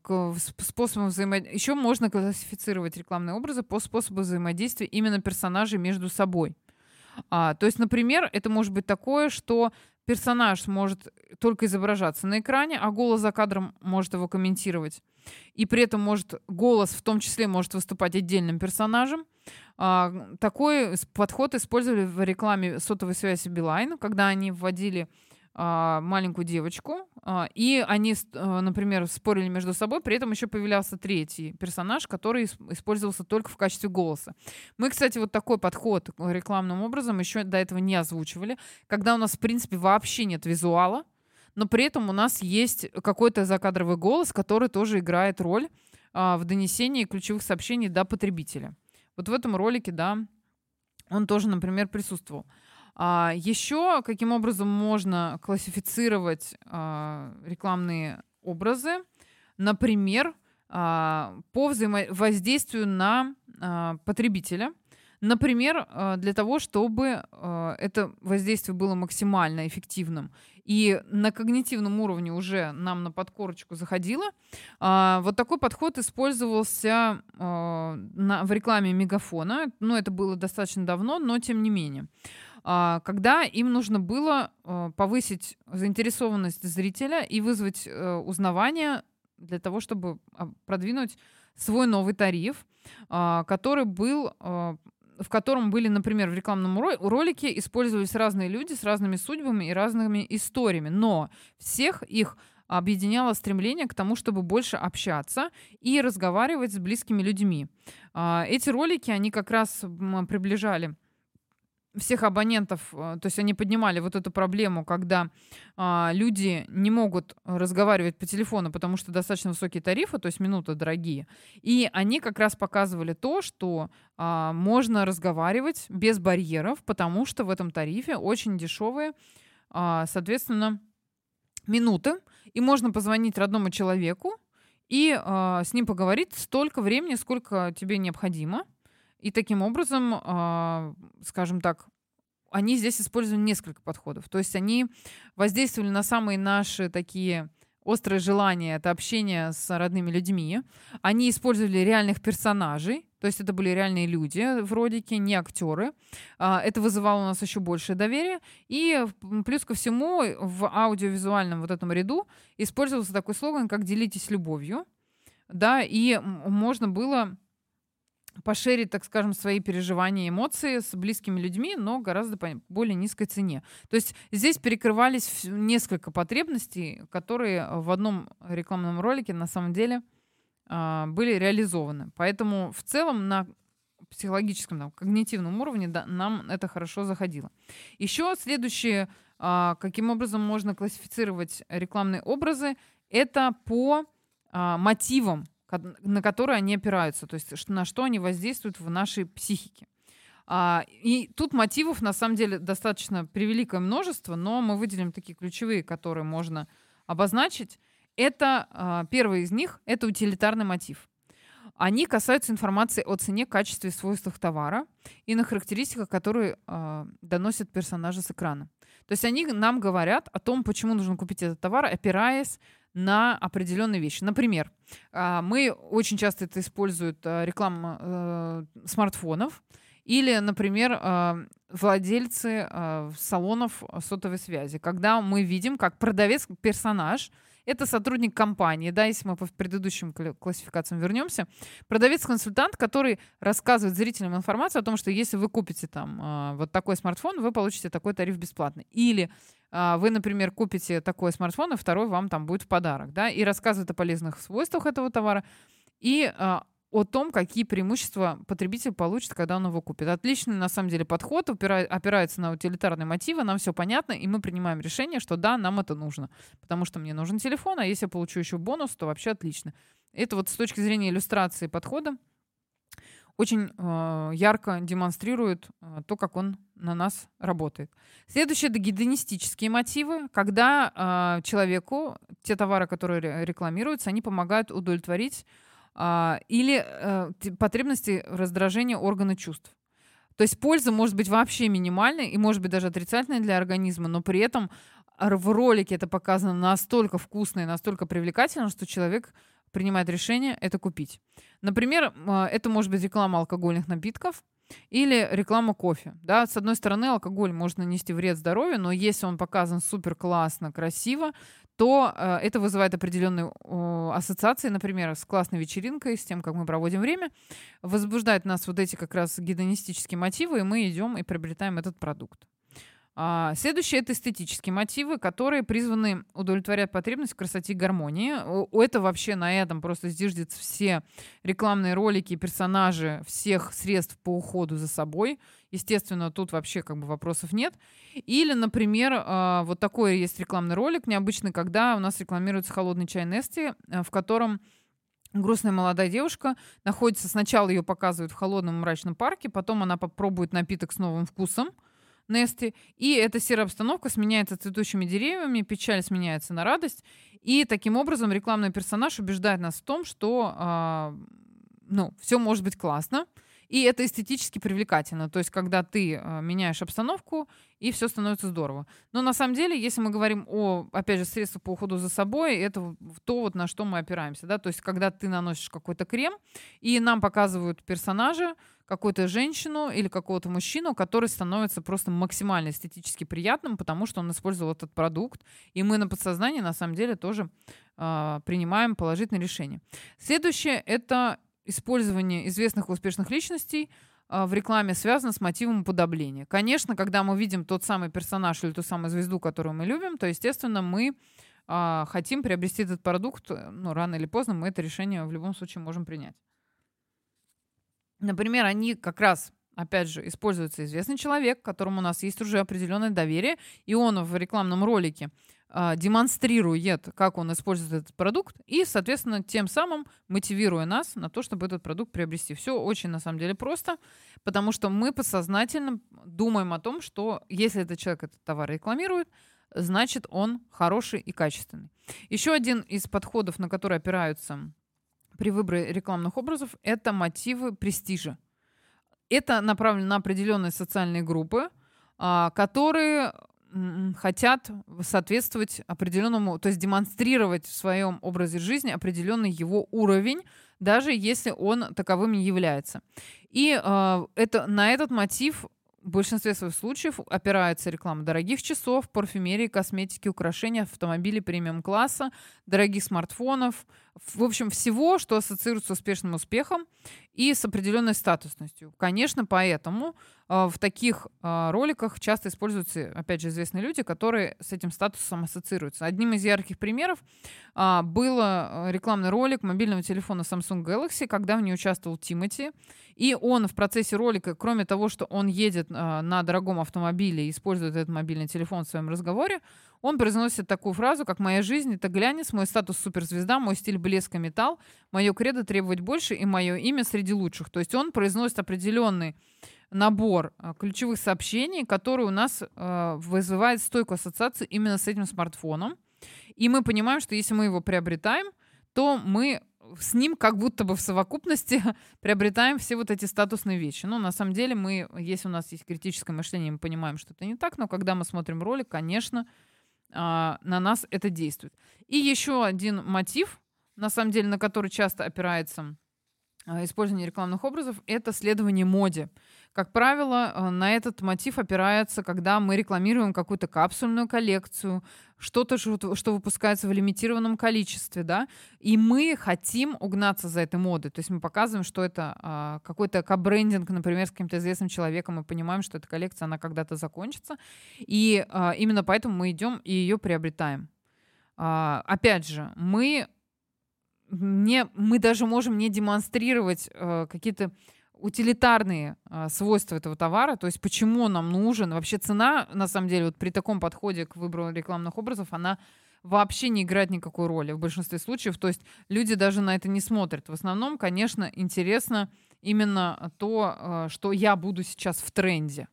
способы взаимодействия. Еще можно классифицировать рекламные образы по способу взаимодействия именно персонажей между собой. А, то есть, например, это может быть такое, что персонаж может только изображаться на экране, а голос за кадром может его комментировать. И при этом может голос в том числе может выступать отдельным персонажем. А, такой подход использовали в рекламе сотовой связи Билайн, когда они вводили маленькую девочку, а, и они, а, например, спорили между собой, при этом еще появлялся третий персонаж, который использовался только в качестве голоса. Мы, кстати, вот такой подход рекламным образом еще до этого не озвучивали, когда у нас, в принципе, вообще нет визуала, но при этом у нас есть какой-то закадровый голос, который тоже играет роль в донесении ключевых сообщений до потребителя. Вот в этом ролике, да, он тоже, например, присутствовал. А, еще каким образом можно классифицировать а, рекламные образы? Например, а, по взаимодействию на а, потребителя. Например, а, для того, чтобы а, это воздействие было максимально эффективным и на когнитивном уровне уже нам на подкорочку заходило, а, вот такой подход использовался в рекламе мегафона. Ну, это было достаточно давно, но тем не менее. А, когда им нужно было а, повысить заинтересованность зрителя и вызвать а, узнавание для того, чтобы продвинуть свой новый тариф, который был в котором были, например, в рекламном ролике использовались разные люди с разными судьбами и разными историями, но всех их объединяло стремление к тому, чтобы больше общаться и разговаривать с близкими людьми. Эти ролики, они как раз приближали всех абонентов, э, то есть они поднимали вот эту проблему, когда а, люди не могут разговаривать по телефону, потому что достаточно высокие тарифы, то есть минуты дорогие. И они как раз показывали то, что а, можно разговаривать без барьеров, потому что в этом тарифе очень дешевые, а, соответственно, минуты, и можно позвонить родному человеку и а, с ним поговорить столько времени, сколько тебе необходимо. И таким образом, э, скажем так, они здесь использовали несколько подходов. То есть они воздействовали на самые наши такие острые желания, это общение с родными людьми. Они использовали реальных персонажей, то есть это были реальные люди в родике, не актеры. А, это вызывало у нас еще большее доверие. И плюс ко всему в аудиовизуальном вот этом ряду использовался такой слоган, как «делитесь любовью». Да, и можно было пошерить, так скажем, свои переживания и эмоции с близкими людьми, но гораздо по более низкой цене. То есть здесь перекрывались несколько потребностей, которые в одном рекламном ролике на самом деле э, были реализованы. Поэтому в целом на психологическом, там, когнитивном уровне да, нам это хорошо заходило. Еще следующее, э, каким образом можно классифицировать рекламные образы, это по э, мотивам на которые они опираются, то есть на что они воздействуют в нашей психике. А, и тут мотивов на самом деле достаточно превеликое множество, но мы выделим такие ключевые, которые можно обозначить. Это а, первый из них это утилитарный мотив. Они касаются информации о цене, качестве свойствах товара и на характеристиках, которые э, доносят персонажи с экрана. То есть они нам говорят о том, почему нужно купить этот товар, опираясь на определенные вещи. Например, а, мы очень часто это используют а, реклама э, смартфонов или, например, а, владельцы салонов сотовой связи, когда мы видим, как продавец, персонаж это сотрудник компании, да, если мы по предыдущим классификациям вернемся. Продавец-консультант, который рассказывает зрителям информацию о том, что если вы купите там вот такой смартфон, вы получите такой тариф бесплатно. Или а, вы, например, купите такой смартфон, и второй вам там будет в подарок, да, и рассказывает о полезных свойствах этого товара и а, о том, какие преимущества потребитель получит, когда он его купит. Отличный, на самом деле, подход, опирается на утилитарные мотивы, нам все понятно, и мы принимаем решение, что да, нам это нужно, потому что мне нужен телефон, а если я получу еще бонус, то вообще отлично. Это вот с точки зрения иллюстрации подхода очень э, ярко демонстрирует э, то, как он на нас работает. Следующее — это гедонистические мотивы, когда э, человеку те товары, которые рекламируются, они помогают удовлетворить или э, потребности раздражения органа чувств. То есть польза может быть вообще минимальной и может быть даже отрицательной для организма, но при этом в ролике это показано настолько вкусно и настолько привлекательно, что человек принимает решение это купить. Например, а, это может быть реклама алкогольных напитков или реклама кофе. Да? С одной стороны, алкоголь может нанести вред здоровью, но если он показан супер классно, красиво, то э, это вызывает определенные э, ассоциации, например, с классной вечеринкой, с тем, как мы проводим время, возбуждает нас вот эти как раз гедонистические мотивы, и мы идем и приобретаем этот продукт. А, следующее — это эстетические мотивы, которые призваны удовлетворять потребность в красоте и гармонии. Это вообще на этом просто зиждется все рекламные ролики, персонажи всех средств по уходу за собой. Естественно, тут вообще как бы вопросов нет. Или, например, а, вот такой есть рекламный ролик необычный, когда у нас рекламируется холодный чай Нести, э, в котором грустная молодая девушка находится, сначала ее показывают в холодном мрачном парке, потом она попробует напиток с новым вкусом, Нести. И эта серая обстановка сменяется цветущими деревьями, печаль сменяется на радость. И таким образом рекламный персонаж убеждает нас в том, что э, ну, все может быть классно. И это эстетически привлекательно. То есть, когда ты э, меняешь обстановку, и все становится здорово. Но на самом деле, если мы говорим о, опять же, средствах по уходу за собой, это то, вот на что мы опираемся. Да? То есть, когда ты наносишь какой-то крем, и нам показывают персонажа, какую-то женщину или какого-то мужчину, который становится просто максимально эстетически приятным, потому что он использовал этот продукт. И мы на подсознании на самом деле тоже э, принимаем положительные решения. Следующее это использование известных и успешных личностей э, в рекламе связано с мотивом уподобления. Конечно, когда мы видим тот самый персонаж или ту самую звезду, которую мы любим, то, естественно, мы э, хотим приобрести этот продукт, ну, рано или поздно мы это решение в любом случае можем принять. Например, они как раз опять же, используется известный человек, которому у нас есть уже определенное доверие, и он в рекламном ролике э, демонстрирует, как он использует этот продукт, и, соответственно, тем самым мотивируя нас на то, чтобы этот продукт приобрести. Все очень, на самом деле, просто, потому что мы подсознательно думаем о том, что если этот человек этот товар рекламирует, значит, он хороший и качественный. Еще один из подходов, на который опираются при выборе рекламных образов, это мотивы престижа. Это направлено на определенные социальные группы, а, которые хотят соответствовать определенному, то есть демонстрировать в своем образе жизни определенный его уровень, даже если он таковым не является. И э, это, на этот мотив в большинстве своих случаев опирается реклама дорогих часов, парфюмерии, косметики, украшений, автомобилей премиум-класса, дорогих смартфонов, в общем, всего, что ассоциируется с успешным успехом и с определенной статусностью. Конечно, поэтому в таких э, роликах часто используются, опять же, известные люди, которые с этим статусом ассоциируются. Одним из ярких примеров э, был рекламный ролик мобильного телефона Samsung Galaxy, когда в ней участвовал Тимати. И он в процессе ролика, кроме того, что он едет на дорогом автомобиле и использует этот мобильный телефон в своем разговоре, он произносит такую фразу, как «Моя жизнь — это глянец, мой статус суперзвезда, мой стиль блеска металл, мое кредо требовать больше и мое имя среди лучших». То есть он произносит определенный набор э, ключевых сообщений, который у нас э, вызывает стойкую ассоциацию именно с этим смартфоном. И мы понимаем, что если мы его приобретаем, то мы с ним как будто бы в совокупности приобретаем все вот эти статусные вещи. Ну, на самом деле, мы, если у нас есть критическое мышление, мы понимаем, что это не так, но когда мы смотрим ролик, конечно, а, на нас это действует. И еще один мотив, на самом деле, на который часто опирается а, использование рекламных образов, это следование моде. Как правило, а, на этот мотив опирается, когда мы рекламируем какую-то капсульную коллекцию, что-то, что выпускается в лимитированном количестве, да, и мы хотим угнаться за этой модой. То есть мы показываем, что это а, какой-то кабрендинг, например, с каким-то известным человеком, мы понимаем, что эта коллекция, она когда-то закончится, и а, именно поэтому мы идем и ее приобретаем. А, опять же, мы не, мы даже можем не демонстрировать а, какие-то утилитарные э, свойства этого товара, то есть почему он нам нужен. Вообще цена, на самом деле, вот при таком подходе к выбору рекламных образов, она вообще не играет никакой роли в большинстве случаев. То есть люди даже на это не смотрят. В основном, конечно, интересно именно то, э, что я буду сейчас в тренде.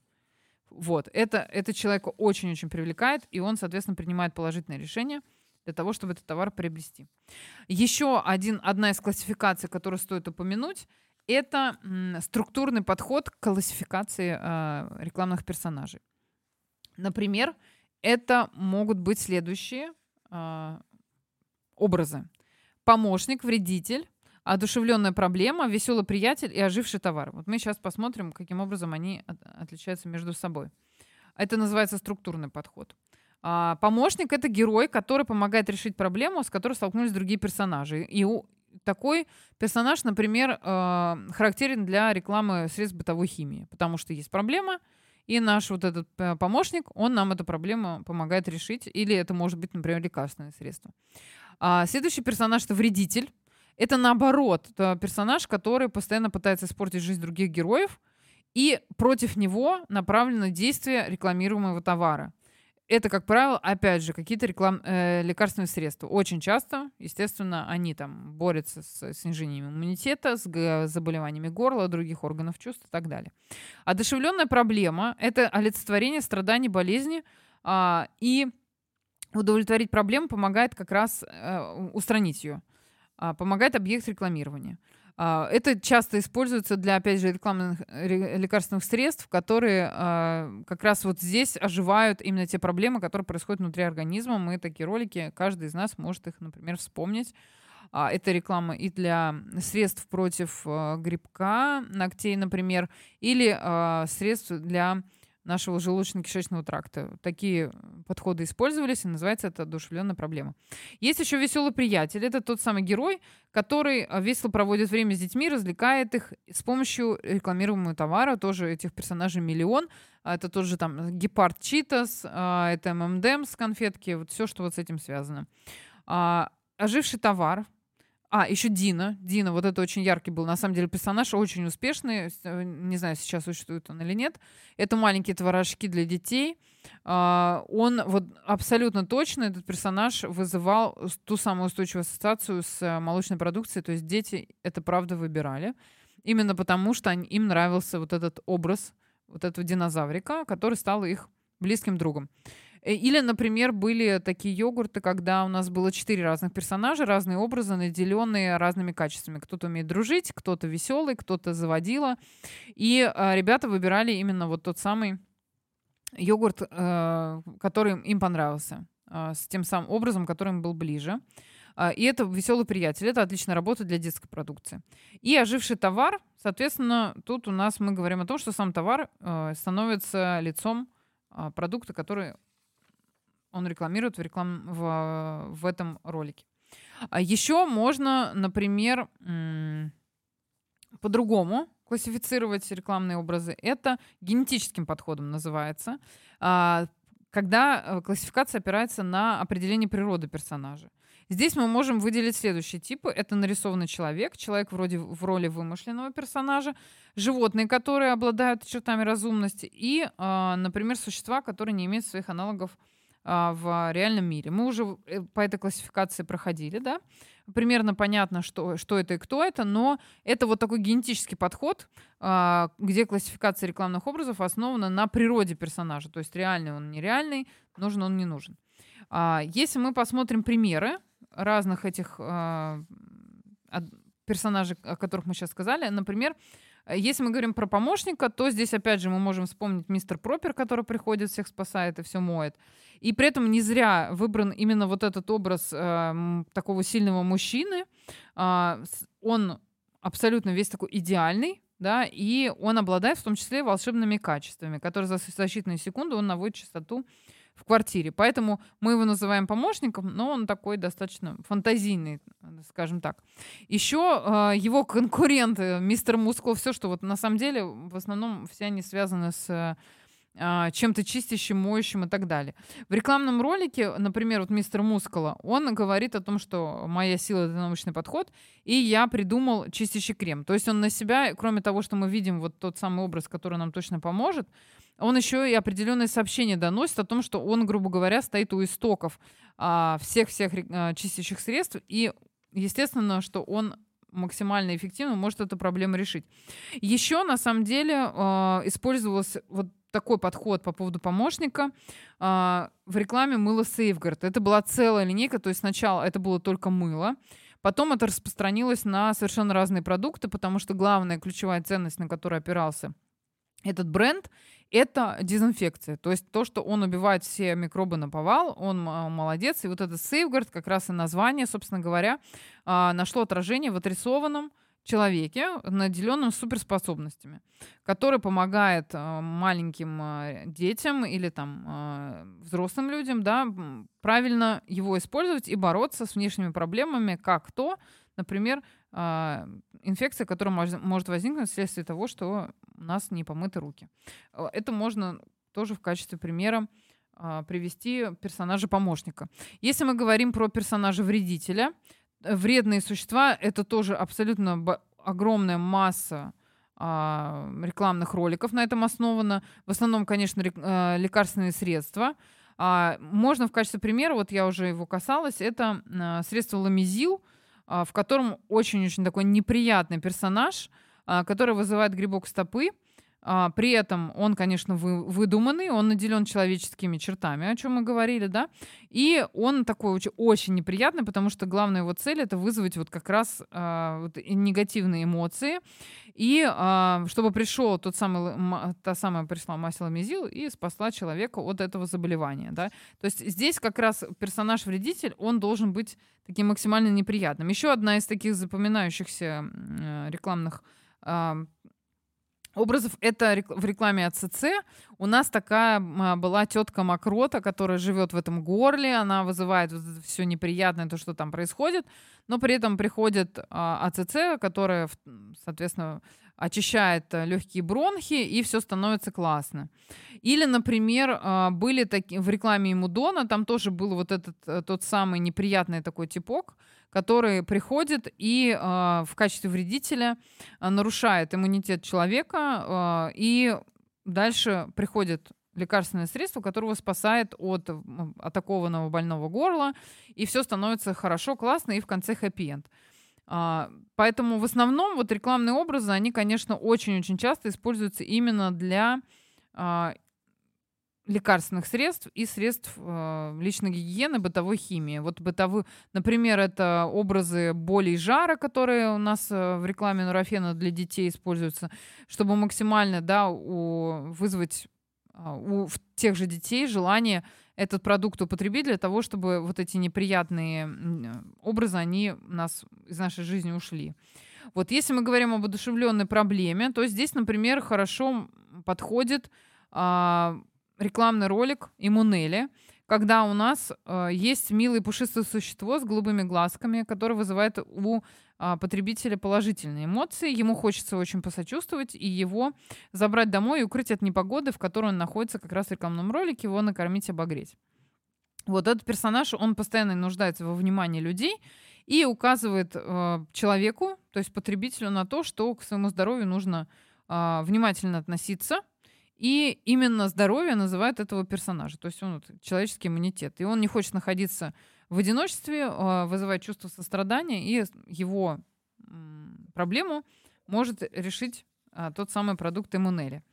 Вот. Это, это человека очень-очень привлекает, и он, соответственно, принимает положительное решение для того, чтобы этот товар приобрести. Еще один, одна из классификаций, которую стоит упомянуть, это структурный подход к классификации э, рекламных персонажей. Например, это могут быть следующие э, образы. Помощник, вредитель, одушевленная проблема, веселый приятель и оживший товар. Вот мы сейчас посмотрим, каким образом они от, отличаются между собой. Это называется структурный подход. А, помощник — это герой, который помогает решить проблему, с которой столкнулись другие персонажи. И такой персонаж, например, э, характерен для рекламы средств бытовой химии, потому что есть проблема, и наш вот этот э, помощник, он нам эту проблему помогает решить, или это может быть, например, лекарственное средство. А следующий персонаж — это вредитель. Это наоборот, персонаж, который постоянно пытается испортить жизнь других героев, и против него направлено действие рекламируемого товара это, как правило, опять же, какие-то реклам... э, лекарственные средства. Очень часто, естественно, они там борются с снижением иммунитета, с заболеваниями горла, других органов чувств и так далее. Одушевленная проблема — это олицетворение страданий, болезни, э, и удовлетворить проблему помогает как раз э, устранить ее. Э, помогает объект рекламирования. А, это часто используется для, опять же, рекламных лекарственных средств, которые а, как раз вот здесь оживают именно те проблемы, которые происходят внутри организма. Мы такие ролики, каждый из нас может их, например, вспомнить. А, это реклама и для средств против а, грибка ногтей, например, или а, средств для нашего желудочно-кишечного тракта. Такие подходы использовались, и называется это одушевленная проблема. Есть еще веселый приятель. Это тот самый герой, который а, весело проводит время с детьми, развлекает их с помощью рекламируемого товара. Тоже этих персонажей миллион. А, это тот же там гепард Читас, а, это ММДМ с конфетки, вот все, что вот с этим связано. Оживший товар, а, еще Дина. Дина, вот это очень яркий был, на самом деле, персонаж, очень успешный. Э, не знаю, сейчас существует он или нет. Это маленькие творожки для детей. А, он вот абсолютно точно, этот персонаж, вызывал ту самую устойчивую ассоциацию с э, молочной продукцией. То есть дети это правда выбирали. Именно потому, что им нравился вот этот образ вот этого динозаврика, который стал их близким другом. Э, или, например, были такие йогурты, когда у нас было четыре разных персонажа, разные образы, наделенные разными качествами. Кто-то умеет дружить, кто-то веселый, кто-то заводила. И э, ребята выбирали именно вот тот самый йогурт, э, который им понравился, э, с тем самым образом, который им был ближе. Э, и это веселый приятель. Это отлично работает для детской продукции. И оживший товар, соответственно, тут у нас мы говорим о том, что сам товар э, становится лицом продукта, который он рекламирует в, реклам... в, в этом ролике. А еще можно, например, по-другому классифицировать рекламные образы. Это генетическим подходом называется, а, когда э, классификация опирается на определение природы персонажа. Здесь мы можем выделить следующие типы. Это нарисованный человек, человек вроде в роли вымышленного персонажа, животные, которые обладают чертами разумности, и, а, например, существа, которые не имеют своих аналогов а, в реальном мире. Мы уже э, по этой классификации проходили, да, примерно понятно, что, что это и кто это, но это вот такой генетический подход, а, где классификация рекламных образов основана на природе персонажа, то есть реальный он, нереальный, нужен он, не нужен. А, если мы посмотрим примеры разных этих персонажей, о которых мы сейчас сказали, например, если мы говорим про помощника, то здесь опять же мы можем вспомнить мистер Пропер, который приходит, всех спасает и все моет. И при этом не зря выбран именно вот этот образ э, такого сильного мужчины. Э, он абсолютно весь такой идеальный, да, и он обладает в том числе волшебными качествами, которые за считанные секунды он наводит чистоту в квартире. Поэтому мы его называем помощником, но он такой достаточно фантазийный, скажем так. Еще э, его конкурент, мистер Мускул, все, что вот на самом деле в основном все они связаны с а, чем-то чистящим, моющим и так далее. В рекламном ролике, например, вот мистер Мускула, он говорит о том, что моя сила — это научный подход, и я придумал чистящий крем. То есть он на себя, кроме того, что мы видим вот тот самый образ, который нам точно поможет, он еще и определенные сообщения доносит о том, что он, грубо говоря, стоит у истоков а, всех-всех а, чистящих средств, и естественно, что он максимально эффективно может эту проблему решить. Еще, на самом деле, э, вот такой подход по поводу помощника. Э, в рекламе мыло Safeguard. Это была целая линейка, то есть сначала это было только мыло, потом это распространилось на совершенно разные продукты, потому что главная ключевая ценность, на которую опирался этот бренд, это дезинфекция. То есть то, что он убивает все микробы на повал, он молодец. И вот этот Safeguard, как раз и название, собственно говоря, а, нашло отражение в отрисованном человеке, наделенном суперспособностями, который помогает а, маленьким а, детям или там взрослым людям да, правильно его использовать и бороться с внешними проблемами, как то, например, инфекция, которая может возникнуть вследствие того, что у нас не помыты руки. Э, это можно тоже в качестве примера привести персонажа-помощника. Если мы говорим про персонажа-вредителя, э, вредные существа — это тоже абсолютно огромная масса а, рекламных роликов на этом основано. В основном, конечно, э, лекарственные средства. А, можно в качестве примера, вот я уже его касалась, это средство ламизил, в котором очень-очень такой неприятный персонаж — а, который вызывает грибок стопы. А, при этом он, конечно, вы, выдуманный, он наделен человеческими чертами, о чем мы говорили, да, и он такой очень, очень неприятный, потому что главная его цель это вызвать вот как раз а, вот негативные эмоции, и а, чтобы пришел тот самый, та самая пришла Масила Мизил и спасла человека от этого заболевания, да. То есть здесь как раз персонаж-вредитель, он должен быть таким максимально неприятным. Еще одна из таких запоминающихся э, рекламных образов. Это в рекламе АЦЦ. У нас такая была тетка Макрота, которая живет в этом горле. Она вызывает вот все неприятное, то, что там происходит. Но при этом приходит а, АЦЦ, которая, соответственно, очищает э, легкие бронхи, и все становится классно. Или, например, а, были такие в рекламе Мудона, там тоже был вот этот э, тот самый неприятный такой типок, который приходит и э, в качестве вредителя э, нарушает иммунитет человека, э, и дальше приходит лекарственное средство, которое спасает от атакованного больного горла, и все становится хорошо, классно, и в конце хэппи-энд. Поэтому в основном вот рекламные образы, они, конечно, очень-очень часто используются именно для лекарственных средств и средств э, личной гигиены, бытовой химии. Вот бытовые, например, это образы боли и жара, которые у нас э, в рекламе нурофена для детей используются, чтобы максимально да, у, вызвать у тех же детей желание этот продукт употребить для того, чтобы вот эти неприятные образы, они нас из нашей жизни ушли. Вот если мы говорим об одушевленной проблеме, то здесь, например, хорошо подходит а, рекламный ролик Имунели, когда у нас э, есть милое пушистое существо с голубыми глазками, которое вызывает у потребителя положительные эмоции. Ему хочется очень посочувствовать и его забрать домой и укрыть от непогоды, в которой он находится как раз в рекламном ролике, его накормить, обогреть. Вот этот персонаж, он постоянно нуждается во внимании людей и указывает э, человеку, то есть потребителю, на то, что к своему здоровью нужно э, внимательно относиться, и именно здоровье называют этого персонажа. То есть он вот, человеческий иммунитет. И он не хочет находиться в одиночестве, а, вызывает чувство сострадания, и его проблему может решить а, тот самый продукт Эмунели.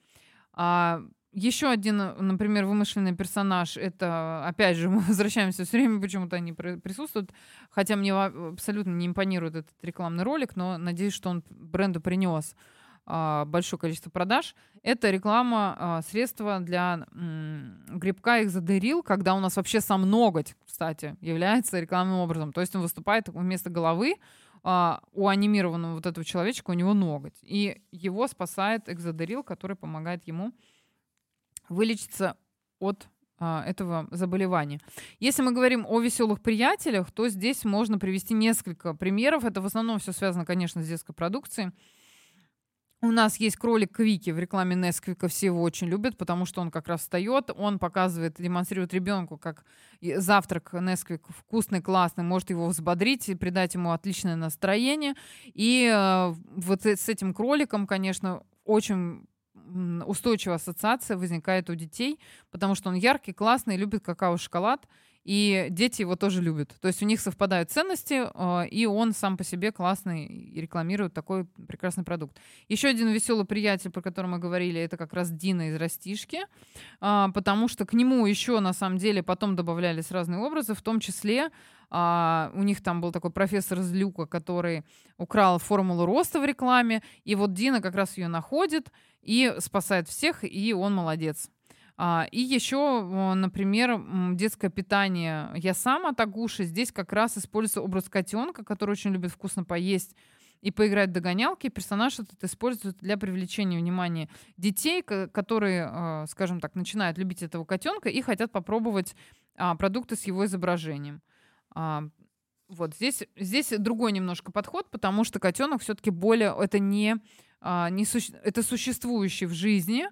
А еще один, например, вымышленный персонаж, это, опять же, мы возвращаемся все время, почему-то они присутствуют, хотя мне абсолютно не импонирует этот рекламный ролик, но надеюсь, что он бренду принес большое количество продаж. Это реклама а, средства для грибка экзодерил, когда у нас вообще сам ноготь, кстати, является рекламным образом. То есть он выступает вместо головы, а, у анимированного вот этого человечка у него ноготь. И его спасает экзодерил, который помогает ему вылечиться от этого заболевания. Если мы говорим о веселых приятелях, то здесь можно привести несколько примеров. Это в основном все связано, конечно, с детской продукцией. У нас есть кролик Квики в рекламе Несквика, все его очень любят, потому что он как раз встает, он показывает, демонстрирует ребенку, как завтрак Несквик вкусный, классный, может его взбодрить придать ему отличное настроение. И э, вот с этим кроликом, конечно, очень устойчивая ассоциация возникает у детей, потому что он яркий, классный, любит какао-шоколад и дети его тоже любят. То есть у них совпадают ценности, э, и он сам по себе классный и рекламирует такой прекрасный продукт. Еще один веселый приятель, про который мы говорили, это как раз Дина из Растишки, э, потому что к нему еще на самом деле потом добавлялись разные образы, в том числе Uh, у них там был такой профессор из Люка, который украл формулу роста в рекламе, и вот Дина как раз ее находит и спасает всех, и он молодец. А, и еще, например, детское питание я сама Тагуши. Здесь как раз используется образ котенка, который очень любит вкусно поесть и поиграть в догонялки. Персонаж этот используют для привлечения внимания детей, которые, а, скажем так, начинают любить этого котенка и хотят попробовать а, продукты с его изображением. Вот здесь, здесь другой немножко подход, потому что котенок все-таки более это не, не суще, это существующий в жизни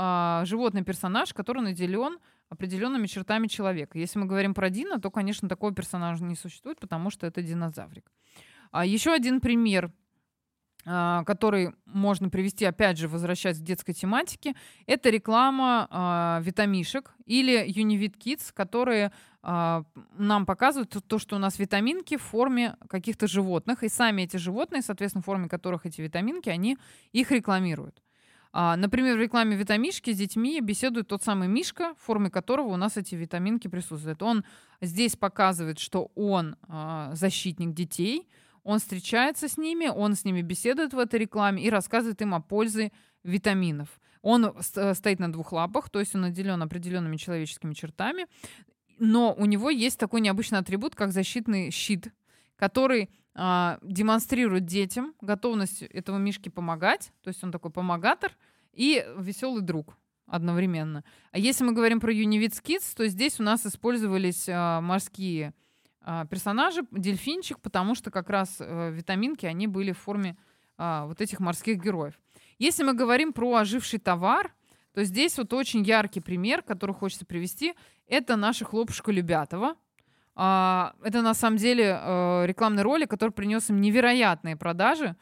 а, животный персонаж, который наделен определенными чертами человека. Если мы говорим про Дина, то, конечно, такого персонажа не существует, потому что это динозаврик. А еще один пример, а, который можно привести, опять же, возвращаясь к детской тематике, это реклама а, витамишек или Univit Kids, которые а, нам показывают то, что у нас витаминки в форме каких-то животных, и сами эти животные, соответственно, в форме которых эти витаминки, они их рекламируют. А, например, в рекламе витамишки с детьми беседует тот самый Мишка, в форме которого у нас эти витаминки присутствуют. Он здесь показывает, что он а, защитник детей, он встречается с ними, он с ними беседует в этой рекламе и рассказывает им о пользе витаминов. Он э, стоит на двух лапах, то есть он наделен определенными человеческими чертами, но у него есть такой необычный атрибут, как защитный щит, который а, демонстрирует детям готовность этого Мишки помогать, то есть он такой помогатор и веселый друг одновременно. А если мы говорим про Univits Kids, то здесь у нас использовались а, морские а, персонажи, дельфинчик, потому что как раз а, витаминки, они были в форме а, вот этих морских героев. Если мы говорим про оживший товар, то здесь вот очень яркий пример, который хочется привести, это наша хлопушка Любятова. А, это на самом деле э, рекламный ролик, который принес им невероятные продажи,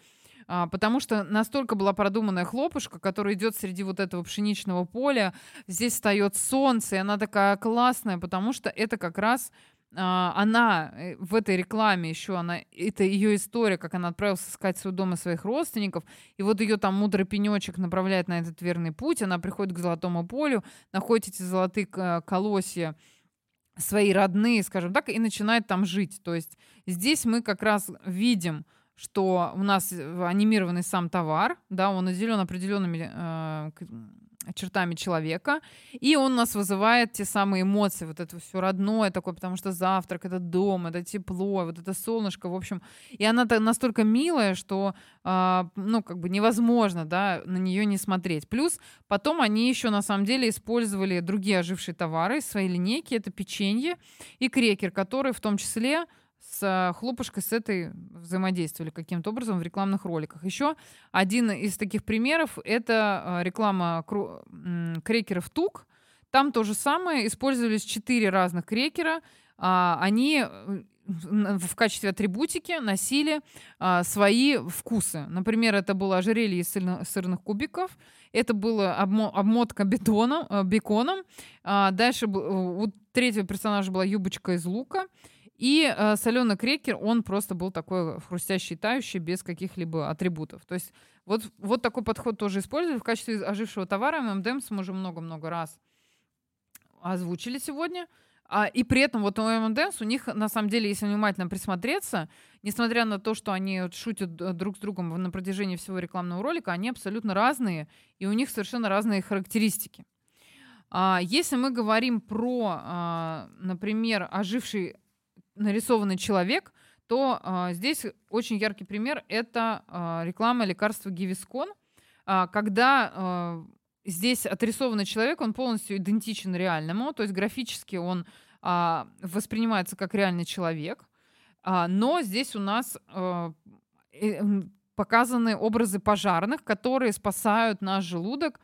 а, потому что настолько была продуманная хлопушка, которая идет среди вот этого пшеничного поля. Здесь встает солнце, и она такая классная, потому что это как раз а, она э, в этой рекламе еще, она, это ее история, как она отправилась искать свой дом и своих родственников, и вот ее там мудрый пенечек направляет на этот верный путь, она приходит к золотому полю, находит эти золотые колосья, свои родные, скажем так, и начинает там жить. То есть здесь мы как раз видим, что у нас анимированный сам товар, да, он наделен определенными э, чертами человека, и он нас вызывает те самые эмоции, вот это все родное такое, потому что завтрак, это дом, это тепло, вот это солнышко, в общем, и она настолько милая, что, э, ну, как бы невозможно, да, на нее не смотреть. Плюс потом они еще на самом деле использовали другие ожившие товары из своей линейки, это печенье и крекер, которые в том числе с э, хлопушкой с этой взаимодействовали каким-то образом в рекламных роликах. Еще один из таких примеров — это э, реклама крекеров Тук. Там то же самое. Использовались четыре разных крекера. А, они э, в качестве атрибутики носили а, свои вкусы. Например, это было ожерелье из сырных кубиков, это была обмотка бетоном, беконом. А, дальше у третьего персонажа была юбочка из лука. И э, соленый крекер, он просто был такой хрустящий, тающий, без каких-либо атрибутов. То есть вот, вот такой подход тоже используют в качестве ожившего товара. ММДМС мы уже много-много раз озвучили сегодня. А, и при этом вот у ММДМС, у них, на самом деле, если внимательно присмотреться, несмотря на то, что они шутят друг с другом на протяжении всего рекламного ролика, они абсолютно разные, и у них совершенно разные характеристики. А, если мы говорим про, а, например, оживший нарисованный человек, то э, здесь очень яркий пример — это э, реклама лекарства Гивискон, э, когда э, здесь отрисованный человек, он полностью идентичен реальному, то есть графически он э, воспринимается как реальный человек, э, но здесь у нас э, показаны образы пожарных, которые спасают наш желудок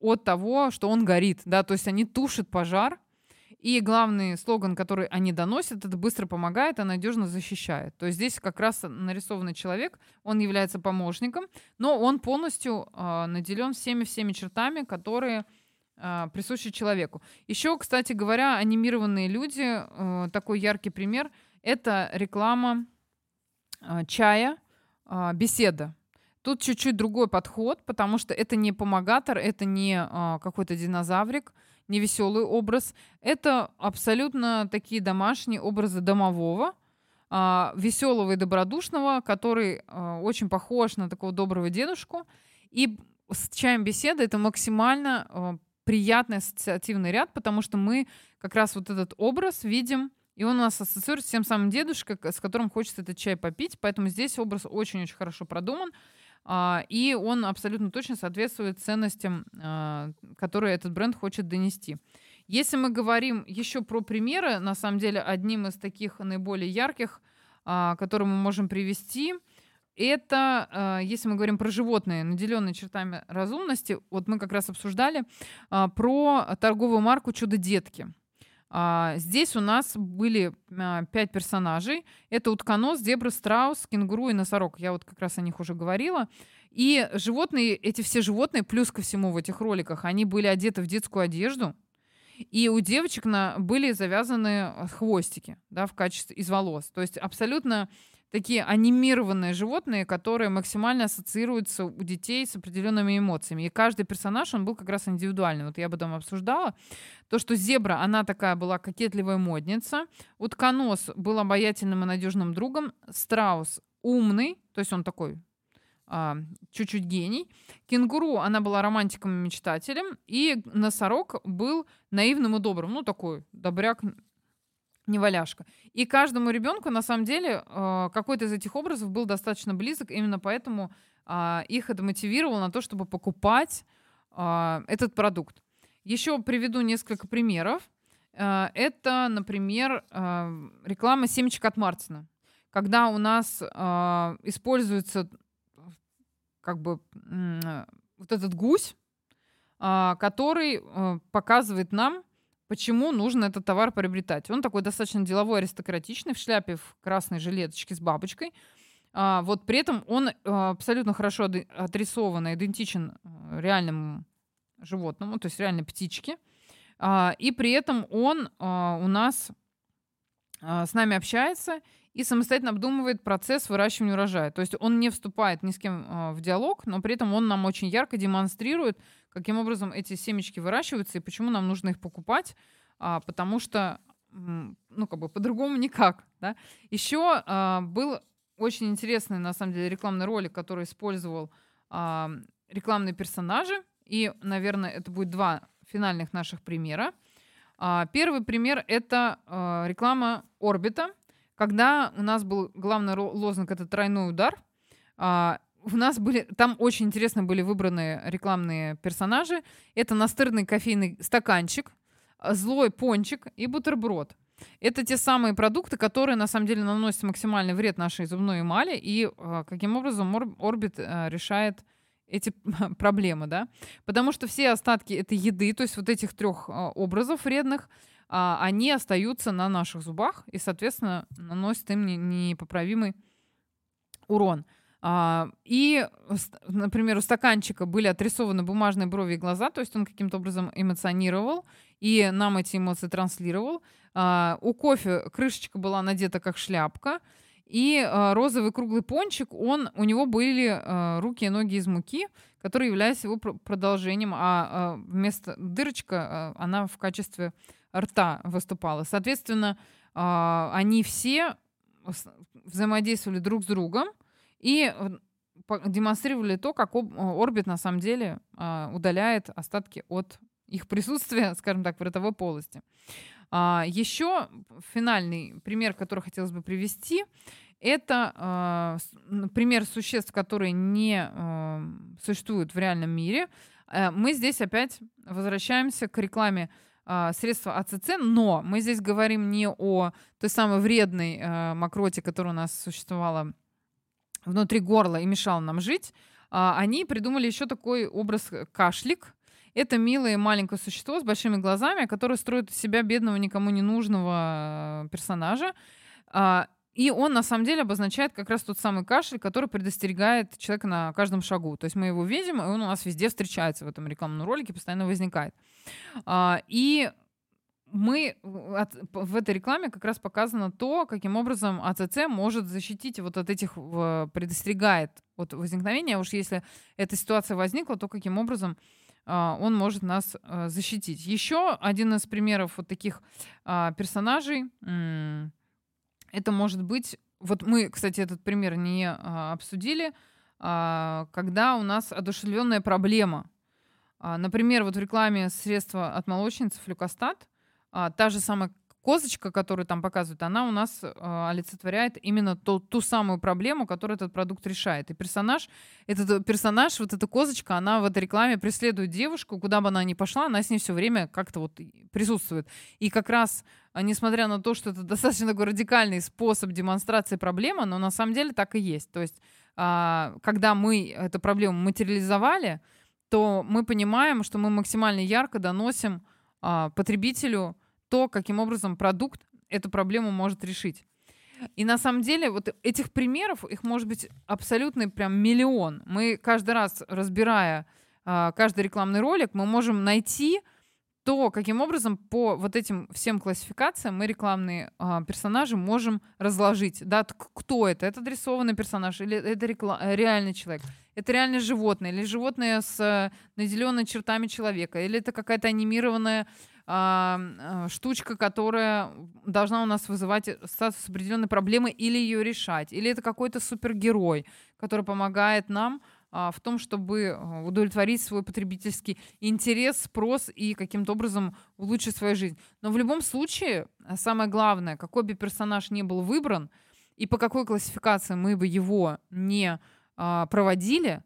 от того, что он горит, да, то есть они тушат пожар, и главный слоган, который они доносят, это быстро помогает, а надежно защищает. То есть здесь как раз нарисованный человек, он является помощником, но он полностью э, наделен всеми-всеми чертами, которые э, присущи человеку. Еще, кстати говоря, анимированные люди, э, такой яркий пример, это реклама э, чая, э, беседа. Тут чуть-чуть другой подход, потому что это не помогатор, это не э, какой-то динозаврик, невеселый образ. Это абсолютно такие домашние образы домового, а, веселого и добродушного, который а, очень похож на такого доброго дедушку. И с чаем беседы это максимально а, приятный ассоциативный ряд, потому что мы как раз вот этот образ видим, и он у нас ассоциируется с тем самым дедушкой, с которым хочется этот чай попить. Поэтому здесь образ очень-очень хорошо продуман. А, и он абсолютно точно соответствует ценностям, а, которые этот бренд хочет донести. Если мы говорим еще про примеры, на самом деле одним из таких наиболее ярких, а, которые мы можем привести, это, если мы говорим про животные, наделенные чертами разумности, вот мы как раз обсуждали про торговую марку «Чудо-детки». Здесь у нас были пять персонажей. Это утконос, зебра, страус, кенгуру и носорог. Я вот как раз о них уже говорила. И животные, эти все животные, плюс ко всему в этих роликах, они были одеты в детскую одежду. И у девочек на, были завязаны хвостики да, в качестве из волос. То есть абсолютно такие анимированные животные, которые максимально ассоциируются у детей с определенными эмоциями. И каждый персонаж, он был как раз индивидуальный. Вот я об этом обсуждала. То, что зебра, она такая была кокетливая модница. Утконос был обаятельным и надежным другом. Страус умный, то есть он такой а, чуть-чуть гений. Кенгуру, она была романтиком и мечтателем. И носорог был наивным и добрым. Ну, такой добряк, неваляшка. И каждому ребенку, на самом деле, а, какой-то из этих образов был достаточно близок. Именно поэтому а, их это мотивировало на то, чтобы покупать а, этот продукт. Еще приведу несколько примеров. Это, например, реклама семечек от Мартина. Когда у нас используется как бы вот этот гусь, а, который э, показывает нам, почему нужно этот товар приобретать. Он такой достаточно деловой, аристократичный, в шляпе, в красной жилеточке с бабочкой. А, вот при этом он э, абсолютно хорошо отрисован, идентичен э, реальному животному, то есть реальной птичке. А, и при этом он у нас с нами общается и самостоятельно обдумывает процесс выращивания урожая. То есть он не вступает ни с кем э, в диалог, но при этом он нам очень ярко демонстрирует, каким образом эти семечки выращиваются и почему нам нужно их покупать, а, потому что, ну, как бы по-другому никак. Да? Еще а, был очень интересный, на самом деле, рекламный ролик, который использовал а, рекламные персонажи. И, наверное, это будет два финальных наших примера. А, первый пример — это а, реклама Орбита — когда у нас был главный лозунг это тройной удар, а, у нас были, там очень интересно были выбраны рекламные персонажи. Это настырный кофейный стаканчик, злой пончик и бутерброд. Это те самые продукты, которые на самом деле наносят максимальный вред нашей зубной эмали, и а, каким образом Орбит а, решает эти проблемы, да? Потому что все остатки этой еды, то есть вот этих трех образов вредных, а, они остаются на наших зубах и, соответственно, наносят им непоправимый урон. А, и, например, у стаканчика были отрисованы бумажные брови и глаза, то есть он каким-то образом эмоционировал и нам эти эмоции транслировал. А, у кофе крышечка была надета как шляпка, и э, розовый круглый пончик, он, у него были руки и ноги из муки, которые являлись его продолжением, а вместо дырочка она в качестве рта выступала. Соответственно, а, они все взаимодействовали друг с другом и демонстрировали то, как орбит на самом деле а, удаляет остатки от их присутствия, скажем так, в ротовой полости. А, еще финальный пример, который хотелось бы привести, это пример существ, которые не существуют в реальном мире. Э, мы здесь опять возвращаемся к рекламе средства АЦЦ, но мы здесь говорим не о той самой вредной мокроте, которая у нас существовала внутри горла и мешала нам жить. Э, они придумали еще такой образ кашлик. Это милое маленькое существо с большими глазами, которое строит из себя бедного, никому не нужного э, персонажа. И он на самом деле обозначает как раз тот самый кашель, который предостерегает человека на каждом шагу. То есть мы его видим, и он у нас везде встречается в этом рекламном ролике, постоянно возникает. А, и мы в этой рекламе как раз показано то, каким образом АЦЦ может защитить вот от этих, предостерегает от возникновения. Уж если эта ситуация возникла, то каким образом а, он может нас а, защитить. Еще один из примеров вот таких персонажей это может быть... Вот мы, кстати, этот пример не а, обсудили, а, когда у нас одушевленная проблема. А, например, вот в рекламе средства от молочницы флюкостат, а, та же самая козочка, которую там показывают, она у нас э, олицетворяет именно ту, ту самую проблему, которую этот продукт решает. И персонаж, этот персонаж, вот эта козочка, она в этой рекламе преследует девушку, куда бы она ни пошла, она с ней все время как-то вот присутствует. И как раз, а, несмотря на то, что это достаточно такой радикальный способ демонстрации проблемы, но на самом деле так и есть. То есть, э, когда мы эту проблему материализовали, то мы понимаем, что мы максимально ярко доносим э, потребителю то, каким образом продукт эту проблему может решить. И на самом деле вот этих примеров, их может быть абсолютный прям миллион. Мы каждый раз, разбирая э, каждый рекламный ролик, мы можем найти то каким образом по вот этим всем классификациям мы рекламные а, персонажи можем разложить. Да, кто это? Это адресованный персонаж или это рекла- э, реальный человек? Это реальное животное или животное с э, наделенными чертами человека? Или это какая-то анимированная а, штучка, которая должна у нас вызывать статус определенной проблемы или ее решать? Или это какой-то супергерой, который помогает нам а, в том, чтобы удовлетворить свой потребительский интерес, спрос и каким-то образом улучшить свою жизнь. Но в любом случае, самое главное, какой бы персонаж не был выбран, и по какой классификации мы бы его не проводили,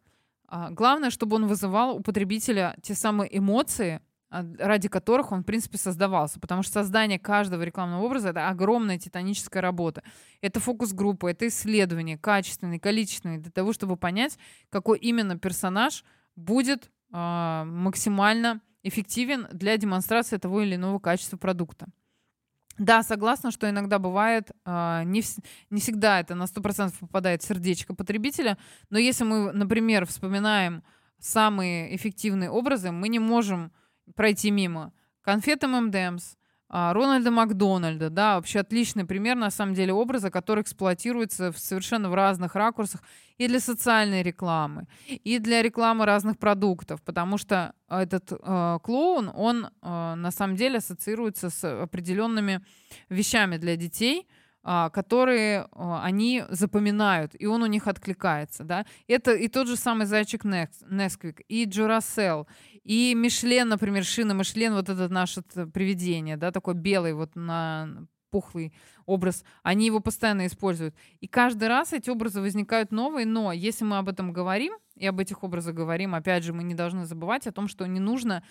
главное, чтобы он вызывал у потребителя те самые эмоции, а, ради которых он, в принципе, создавался. Потому что создание каждого рекламного образа — это огромная титаническая работа. Это фокус-группа, это исследование, качественное, количественное, для того, чтобы понять, какой именно персонаж будет максимально эффективен для демонстрации того или иного качества продукта. Да, согласна, что иногда бывает, э, не, вс- не всегда это на 100% попадает в сердечко потребителя, но если мы, например, вспоминаем самые эффективные образы, мы не можем пройти мимо. Конфеты ММДМС, Рональда Макдональда, да, вообще отличный пример, на самом деле, образа, который эксплуатируется в совершенно в разных ракурсах и для социальной рекламы, и для рекламы разных продуктов, потому что этот э, клоун, он э, на самом деле ассоциируется с определенными вещами для детей, которые э, они запоминают, и он у них откликается, да. Это и тот же самый зайчик Несквик, и Джурасел, и Мишлен, например, шина Мишлен, вот это наше привидение, да, такой белый вот на пухлый образ, они его постоянно используют. И каждый раз эти образы возникают новые, но если мы об этом говорим и об этих образах говорим, опять же, мы не должны забывать о том, что не нужно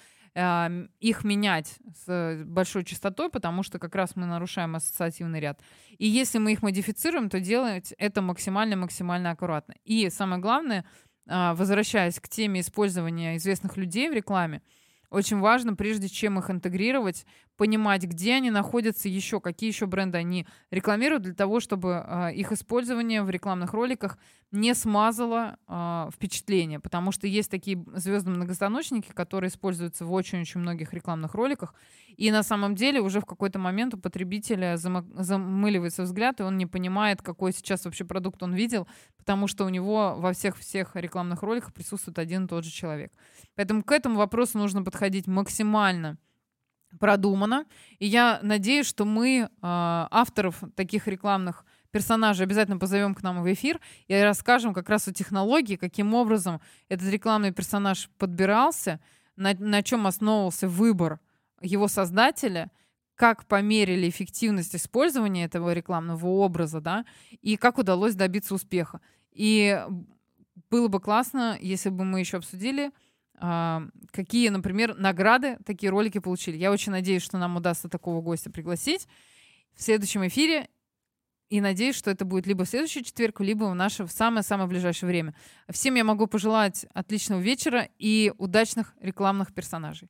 их менять с большой частотой, потому что как раз мы нарушаем ассоциативный ряд. И если мы их модифицируем, то делать это максимально-максимально аккуратно. И самое главное — а, возвращаясь к теме использования известных людей в рекламе, очень важно, прежде чем их интегрировать, понимать, где они находятся еще, какие еще бренды они рекламируют, для того, чтобы э, их использование в рекламных роликах не смазало э, впечатление. Потому что есть такие звездные многостаночники, которые используются в очень-очень многих рекламных роликах. И на самом деле уже в какой-то момент у потребителя замыливается взгляд, и он не понимает, какой сейчас вообще продукт он видел, потому что у него во всех-всех рекламных роликах присутствует один и тот же человек. Поэтому к этому вопросу нужно подходить максимально продумано. И я надеюсь, что мы э, авторов таких рекламных персонажей обязательно позовем к нам в эфир и расскажем как раз о технологии, каким образом этот рекламный персонаж подбирался, на, на чем основывался выбор его создателя, как померили эффективность использования этого рекламного образа, да, и как удалось добиться успеха. И было бы классно, если бы мы еще обсудили, какие, например, награды такие ролики получили. Я очень надеюсь, что нам удастся такого гостя пригласить в следующем эфире. И надеюсь, что это будет либо в следующий четверг, либо в наше самое-самое ближайшее время. Всем я могу пожелать отличного вечера и удачных рекламных персонажей.